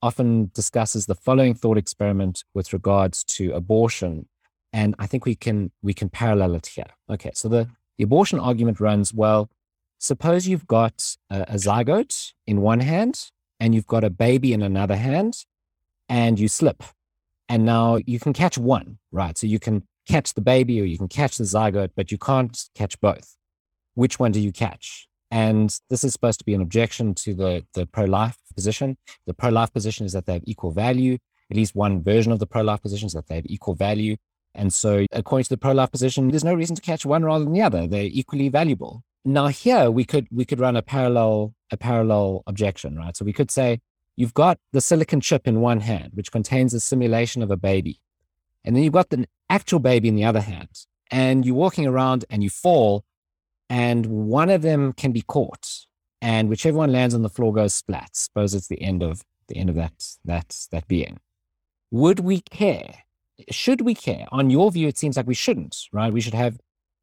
often discusses the following thought experiment with regards to abortion, and I think we can we can parallel it here. Okay, so the, the abortion argument runs well. Suppose you've got a, a zygote in one hand and you've got a baby in another hand, and you slip and now you can catch one, right? So you can catch the baby or you can catch the zygote, but you can't catch both. Which one do you catch? And this is supposed to be an objection to the, the pro life position. The pro life position is that they have equal value. At least one version of the pro life position is that they have equal value. And so, according to the pro life position, there's no reason to catch one rather than the other. They're equally valuable. Now, here we could we could run a parallel a parallel objection, right? So we could say you've got the silicon chip in one hand, which contains a simulation of a baby, and then you've got the actual baby in the other hand, and you're walking around and you fall, and one of them can be caught, and whichever one lands on the floor goes splat. Suppose it's the end of the end of that that that being. Would we care? Should we care? On your view, it seems like we shouldn't, right? We should have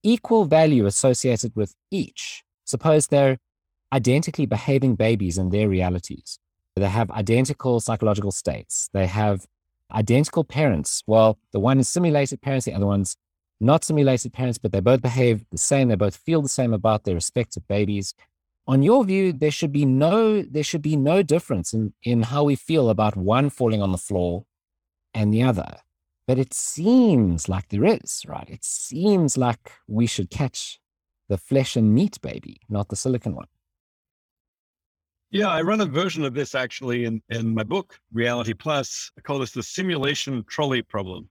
equal value associated with each. Suppose they're identically behaving babies in their realities. They have identical psychological states. They have identical parents. Well, the one is simulated parents, the other one's not simulated parents, but they both behave the same. They both feel the same about their respective babies. On your view, there should be no there should be no difference in, in how we feel about one falling on the floor and the other. But it seems like there is, right? It seems like we should catch the flesh and meat baby, not the silicon one. Yeah, I run a version of this actually in, in my book, Reality Plus. I call this the simulation trolley problem.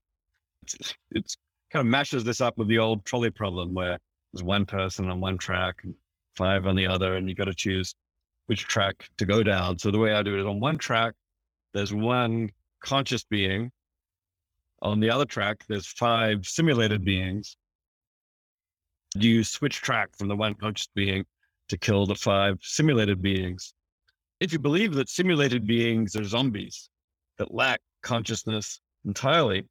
It's, it's kind of mashes this up with the old trolley problem where there's one person on one track and five on the other, and you've got to choose which track to go down. So the way I do it is on one track, there's one conscious being. On the other track, there's five simulated beings. You switch track from the one conscious being to kill the five simulated beings if you believe that simulated beings are zombies that lack consciousness entirely,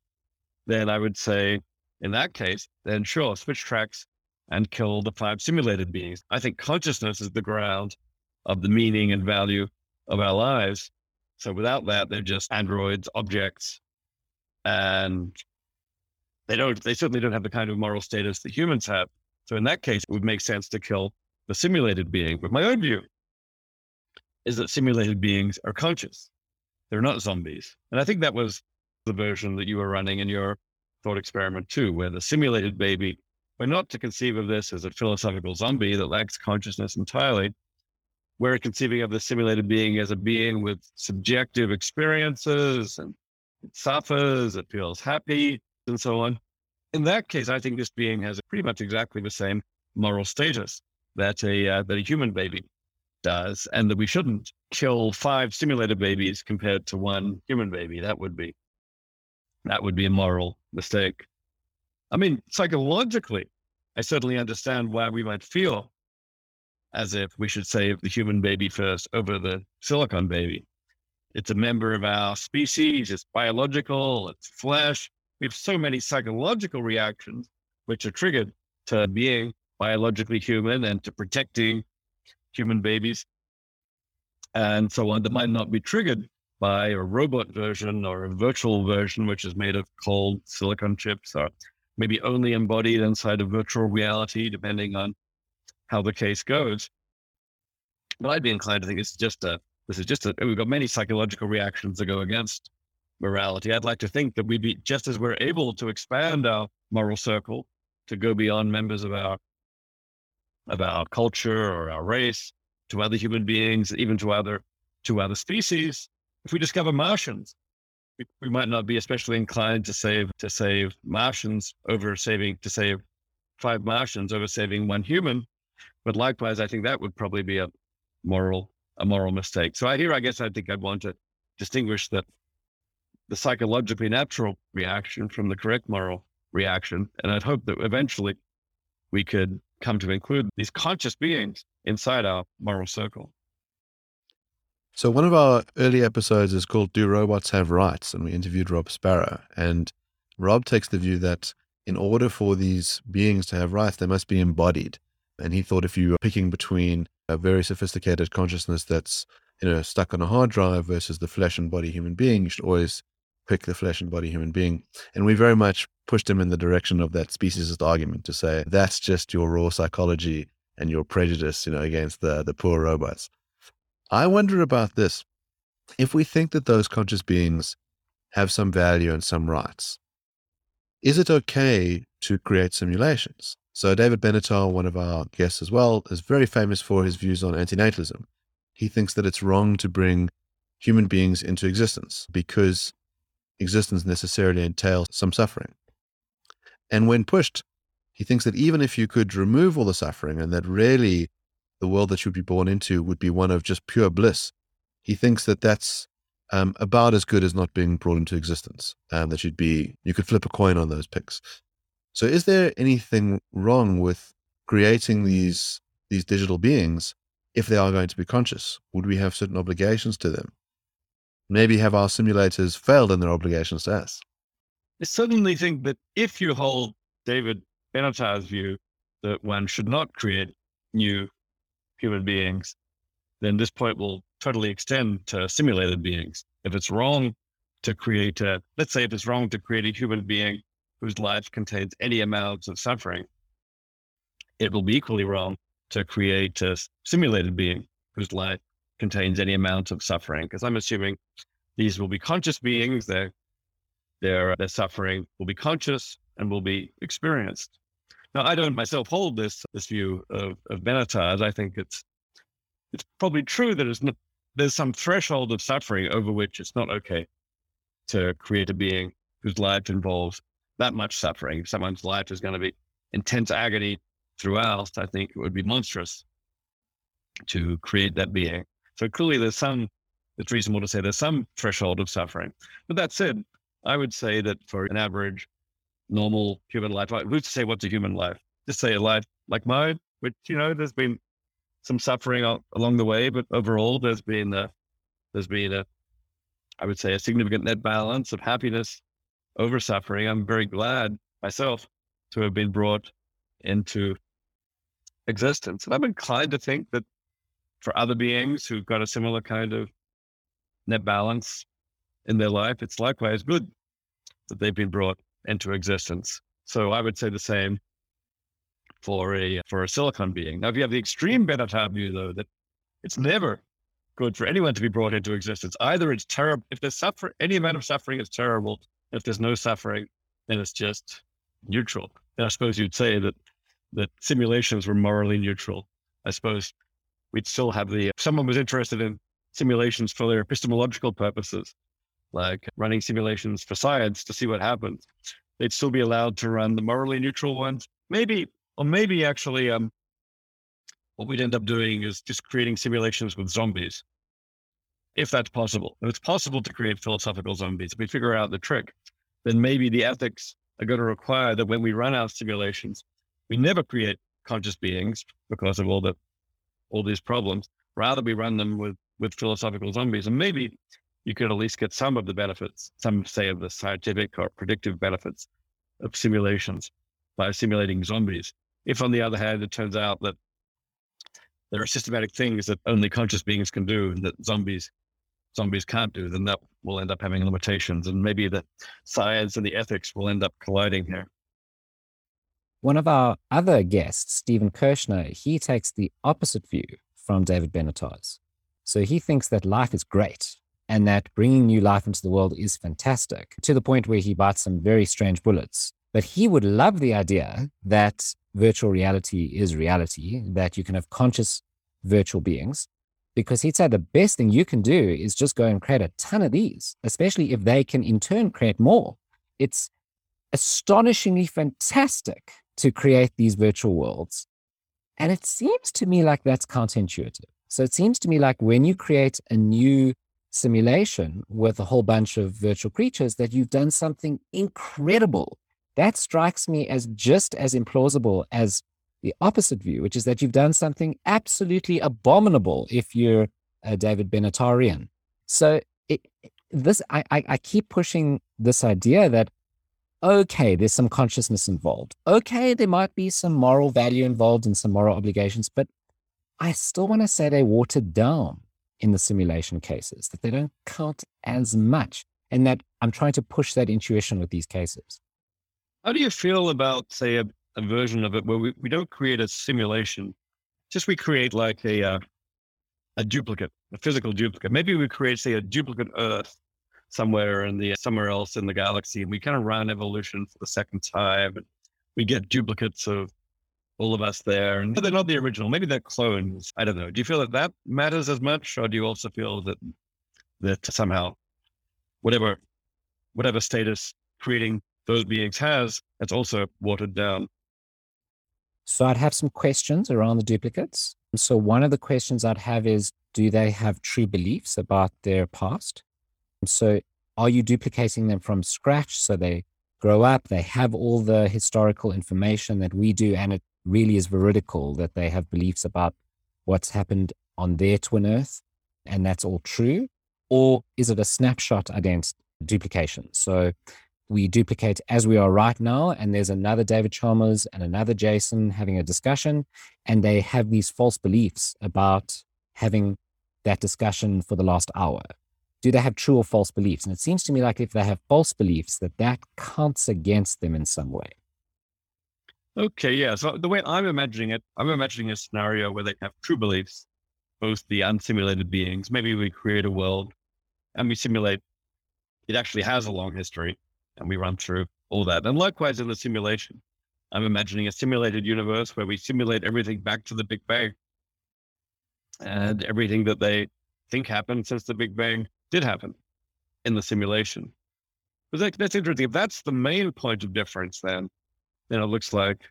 then I would say, in that case, then sure, switch tracks and kill the five simulated beings. I think consciousness is the ground of the meaning and value of our lives. So without that, they're just androids, objects, and they don't, they certainly don't have the kind of moral status that humans have. So in that case, it would make sense to kill the simulated being. But my own view is that simulated beings are conscious. They're not zombies. And I think that was the version that you were running in your thought experiment too, where the simulated baby, we're not to conceive of this as a philosophical zombie that lacks consciousness entirely. We're conceiving of the simulated being as a being with subjective experiences and it suffers, it feels happy, and so on. In that case, I think this being has pretty much exactly the same moral status that a uh, that a human baby does, and that we shouldn't kill five simulated babies compared to one human baby. That would be that would be a moral mistake. I mean, psychologically, I certainly understand why we might feel as if we should save the human baby first over the silicon baby. It's a member of our species, it's biological, it's flesh. We have so many psychological reactions which are triggered to being biologically human and to protecting human babies and so on that might not be triggered by a robot version or a virtual version, which is made of cold silicon chips or maybe only embodied inside of virtual reality, depending on how the case goes. But I'd be inclined to think it's just a, this is just a, we've got many psychological reactions that go against morality. I'd like to think that we'd be just as we're able to expand our moral circle to go beyond members of our of our culture or our race to other human beings, even to other to other species. If we discover Martians, we, we might not be especially inclined to save to save Martians over saving to save five Martians over saving one human. But likewise, I think that would probably be a moral a moral mistake. So I here, I guess, I think I'd want to distinguish that the psychologically natural reaction from the correct moral reaction, and I'd hope that eventually we could come to include these conscious beings inside our moral circle. So, one of our early episodes is called Do Robots Have Rights? And we interviewed Rob Sparrow. And Rob takes the view that in order for these beings to have rights, they must be embodied. And he thought if you were picking between a very sophisticated consciousness that's you know stuck on a hard drive versus the flesh and body human being, you should always pick the flesh and body human being. And we very much pushed him in the direction of that speciesist argument to say that's just your raw psychology and your prejudice, you know, against the the poor robots. I wonder about this. If we think that those conscious beings have some value and some rights, is it okay to create simulations? So David Benatar, one of our guests as well, is very famous for his views on antinatalism. He thinks that it's wrong to bring human beings into existence because existence necessarily entails some suffering. And when pushed, he thinks that even if you could remove all the suffering and that really the world that you would be born into would be one of just pure bliss, he thinks that that's um, about as good as not being brought into existence. Um, that you'd be, you could flip a coin on those picks. So, is there anything wrong with creating these these digital beings if they are going to be conscious? Would we have certain obligations to them? Maybe have our simulators failed in their obligations to us? I certainly think that if you hold David Benatar's view that one should not create new human beings, then this point will totally extend to simulated beings. If it's wrong to create a, let's say if it's wrong to create a human being whose life contains any amount of suffering, it will be equally wrong to create a simulated being whose life contains any amount of suffering. Because I'm assuming these will be conscious beings, their their their suffering will be conscious and will be experienced. Now, I don't myself hold this this view of, of Benatar's. I think it's it's probably true that it's not, there's some threshold of suffering over which it's not okay to create a being whose life involves that much suffering. If someone's life is going to be intense agony throughout, I think it would be monstrous to create that being. So clearly, there's some. It's reasonable to say there's some threshold of suffering. But that said, I would say that for an average, normal human life, who's to say what's a human life? Just say a life like mine, which you know, there's been some suffering along the way, but overall, there's been a, there's been a, I would say, a significant net balance of happiness over suffering. I'm very glad myself to have been brought into existence, and I'm inclined to think that for other beings who've got a similar kind of net balance in their life, it's likewise good that they've been brought into existence. So I would say the same for a for a silicon being. Now, if you have the extreme Benatar view, though, that it's never good for anyone to be brought into existence. Either it's terrible if there's suffer any amount of suffering is terrible. If there's no suffering, then it's just neutral. And I suppose you'd say that that simulations were morally neutral. I suppose we'd still have the someone was interested in simulations for their epistemological purposes, like running simulations for science to see what happens, they'd still be allowed to run the morally neutral ones. Maybe, or maybe actually, um, what we'd end up doing is just creating simulations with zombies, if that's possible. If it's possible to create philosophical zombies, if we figure out the trick, then maybe the ethics are going to require that when we run our simulations, we never create conscious beings because of all the all these problems. Rather, we run them with with philosophical zombies, and maybe you could at least get some of the benefits, some say of the scientific or predictive benefits of simulations by simulating zombies. If, on the other hand, it turns out that there are systematic things that only conscious beings can do and that zombies zombies can't do, then that will end up having limitations, and maybe the science and the ethics will end up colliding here. One of our other guests, Stephen Kershnar, he takes the opposite view from David Benatar's. So he thinks that life is great and that bringing new life into the world is fantastic to the point where he bites some very strange bullets. But he would love the idea that virtual reality is reality, that you can have conscious virtual beings, because he'd say the best thing you can do is just go and create a ton of these, especially if they can in turn create more. It's astonishingly fantastic to create these virtual worlds. And it seems to me like that's counterintuitive. So it seems to me like when you create a new simulation with a whole bunch of virtual creatures that you've done something incredible. That strikes me as just as implausible as the opposite view, which is that you've done something absolutely abominable if you're a David Benatarian. So it, this, I, I, I keep pushing this idea that okay, there's some consciousness involved. Okay, there might be some moral value involved and some moral obligations, but I still want to say they're watered down in the simulation cases, that they don't count as much, and that I'm trying to push that intuition with these cases. How do you feel about, say, a, a version of it where we, we don't create a simulation, just we create like a uh, a duplicate, a physical duplicate. Maybe we create, say, a duplicate Earth somewhere in the somewhere else in the galaxy, and we kind of run evolution for the second time, and we get duplicates of all of us there. And they're not the original. Maybe they're clones. I don't know. Do you feel that that matters as much, or do you also feel that that somehow, whatever, whatever status creating those beings has, that's also watered down? So I'd have some questions around the duplicates. So one of the questions I'd have is, do they have true beliefs about their past? So are you duplicating them from scratch? So they grow up, they have all the historical information that we do, and it really is veridical that they have beliefs about what's happened on their twin earth, and that's all true? Or is it a snapshot against duplication? So we duplicate as we are right now, and there's another David Chalmers and another Jason having a discussion, and they have these false beliefs about having that discussion for the last hour. Do they have true or false beliefs? And it seems to me like if they have false beliefs, that that counts against them in some way. Okay, yeah. So the way I'm imagining it, I'm imagining a scenario where they have true beliefs, both the unsimulated beings. Maybe we create a world and we simulate it actually has a long history and we run through all that. And likewise in the simulation, I'm imagining a simulated universe where we simulate everything back to the Big Bang and everything that they think happened since the Big Bang did happen in the simulation. But that, that's interesting. If that's the main point of difference, then then it looks like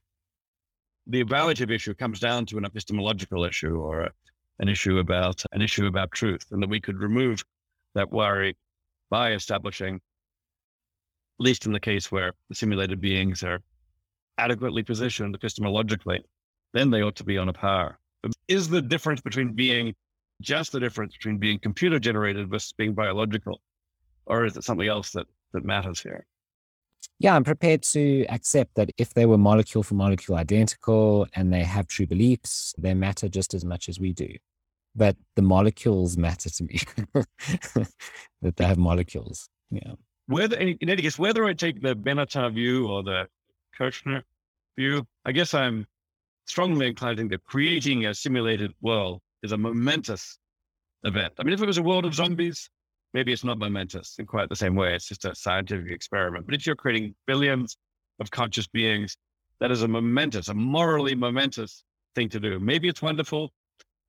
the evaluative issue comes down to an epistemological issue or a, an issue about an issue about truth, and that we could remove that worry by establishing least in the case where the simulated beings are adequately positioned epistemologically, then they ought to be on a par. But is the difference between being just the difference between being computer generated versus being biological? Or is it something else that, that matters here? Yeah, I'm prepared to accept that if they were molecule for molecule identical and they have true beliefs, they matter just as much as we do. But the molecules matter to me, [LAUGHS] that they have molecules. Yeah whether in any case, whether I take the Benatar view or the Kershnar view, I guess I'm strongly inclined to think that creating a simulated world is a momentous event. I mean, if it was a world of zombies, maybe it's not momentous in quite the same way. It's just a scientific experiment. But if you're creating billions of conscious beings, that is a momentous, a morally momentous thing to do. Maybe it's wonderful.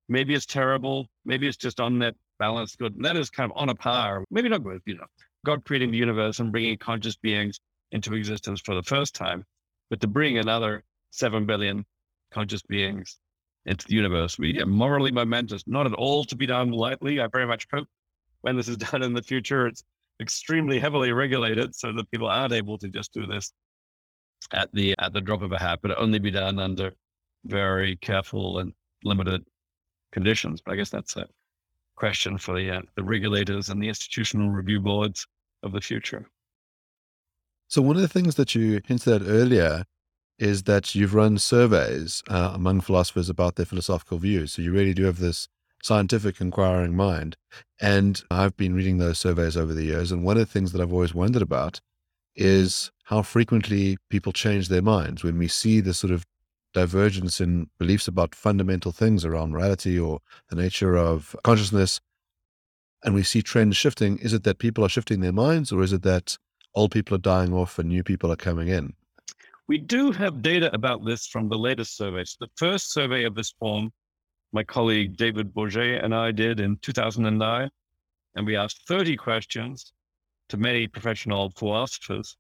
Maybe it's terrible. Maybe it's just on that balance good. And that is kind of on a par. Maybe not good, you know. God creating the universe and bringing conscious beings into existence for the first time, but to bring another 7 billion conscious beings into the universe, we are morally momentous, not at all to be done lightly. I very much hope when this is [LAUGHS] done in the future, it's extremely heavily regulated so that people aren't able to just do this at the at the drop of a hat, but only be done under very careful and limited conditions. But I guess that's a question for the uh, the regulators and the institutional review boards of the future. So, one of the things that you hinted at earlier is that you've run surveys uh, among philosophers about their philosophical views. So, you really do have this scientific inquiring mind. And I've been reading those surveys over the years. And one of the things that I've always wondered about is how frequently people change their minds when we see this sort of divergence in beliefs about fundamental things around morality or the nature of consciousness and we see trends shifting, is it that people are shifting their minds or is it that old people are dying off and new people are coming in? We do have data about this from the latest surveys. The first survey of this form, my colleague David Bourget and I did in 2009, and we asked 30 questions to many professional philosophers,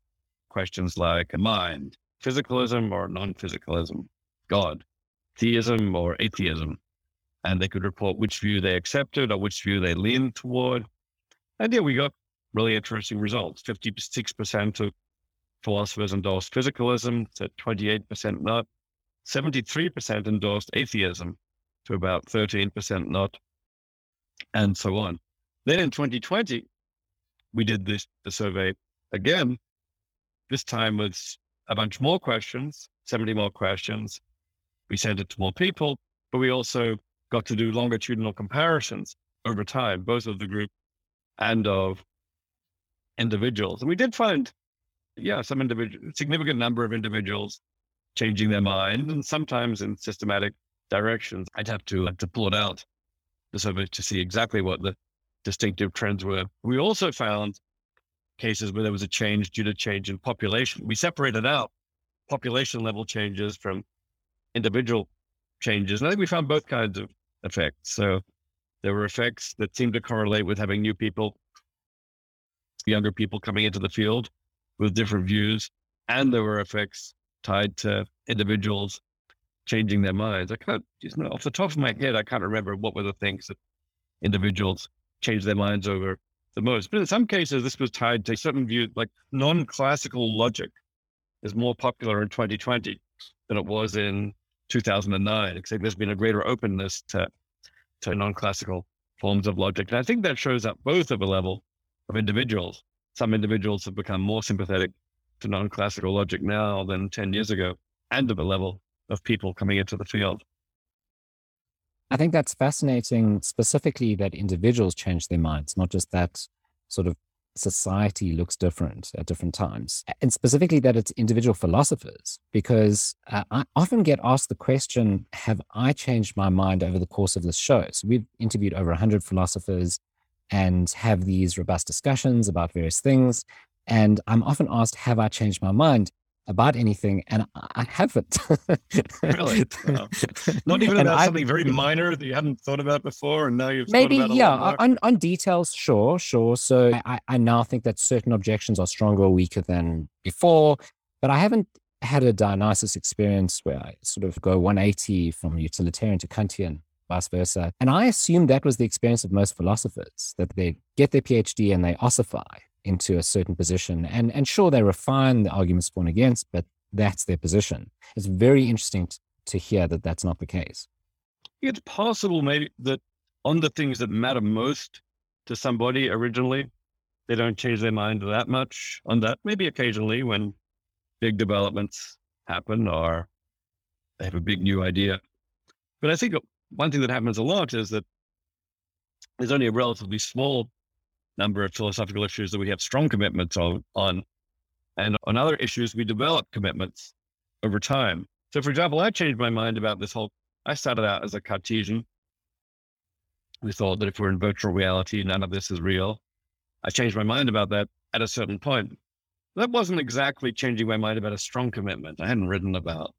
questions like mind, physicalism or non physicalism, God, theism or atheism, and they could report which view they accepted or which view they leaned toward. And yeah, we got really interesting results. 56% of philosophers endorsed physicalism to 28% not. 73% endorsed atheism to about 13% not, and so on. Then in 2020, we did this the survey again, this time with a bunch more questions, 70 more questions. We sent it to more people, but we also got to do longitudinal comparisons over time, both of the group and of individuals. And we did find, yeah, some individual, significant number of individuals changing their mind, and sometimes in systematic directions. I'd have to like to pull it out the survey to see exactly what the distinctive trends were. We also found cases where there was a change due to change in population. We separated out population level changes from individual changes. And I think we found both kinds of effects. So there were effects that seemed to correlate with having new people, younger people coming into the field with different views. And there were effects tied to individuals changing their minds. I can't, just off the top of my head, I can't remember what were the things that individuals changed their minds over the most. But in some cases, this was tied to certain views, like non-classical logic is more popular in 2020 than it was in 2009, except there's been a greater openness to, to non-classical forms of logic. And I think that shows up both at the level of individuals. Some individuals have become more sympathetic to non-classical logic now than 10 years ago, and at the level of people coming into the field. I think that's fascinating, specifically that individuals change their minds, not just that sort of society looks different at different times. And specifically that it's individual philosophers, because uh, I often get asked the question Have I changed my mind over the course of this show? So we've interviewed over 100 philosophers and have these robust discussions about various things. And I'm often asked, Have I changed my mind? About anything, and I haven't. really? Not even [LAUGHS] about something very minor that you hadn't thought about before, and now you've maybe yeah on on details, sure, sure. So I, I now think that certain objections are stronger or weaker than before, but I haven't had a Dionysus experience where I sort of go 180 from utilitarian to Kantian, vice versa. And I assume that was the experience of most philosophers that they get their PhD and they ossify into a certain position. And, and sure, they refine the arguments for and against, but that's their position. It's very interesting t- to hear that that's not the case. It's possible, maybe, that on the things that matter most to somebody originally, they don't change their mind that much on that. Maybe occasionally when big developments happen or they have a big new idea. But I think one thing that happens a lot is that there's only a relatively small number of philosophical issues that we have strong commitments on, on. And on other issues, we develop commitments over time. So, for example, I changed my mind about this whole. I started out as a Cartesian. We thought that if we're in virtual reality, none of this is real. I changed my mind about that at a certain point. That wasn't exactly changing my mind about a strong commitment. I hadn't written about,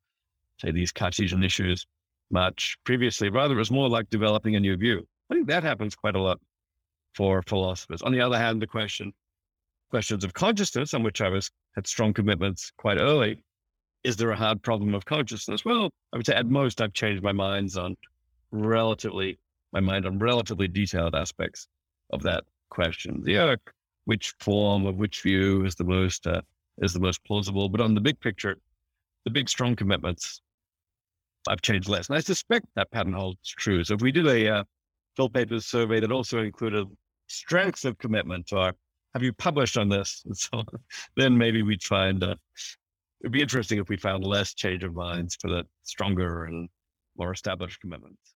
say, these Cartesian issues much previously. Rather, it was more like developing a new view. I think that happens quite a lot for philosophers. On the other hand, the question questions of consciousness, on which I was had strong commitments quite early, is there a hard problem of consciousness? Well, I would say at most I've changed my minds on relatively my mind on relatively detailed aspects of that question. The which form of which view is the most uh, is the most plausible, but on the big picture, the big strong commitments, I've changed less, and I suspect that pattern holds true. So if we did a uh, PhilPapers survey that also included strengths of commitment or have you published on this? [LAUGHS] And so then maybe we'd find uh, it'd be interesting if we found less change of minds for the stronger and more established commitments.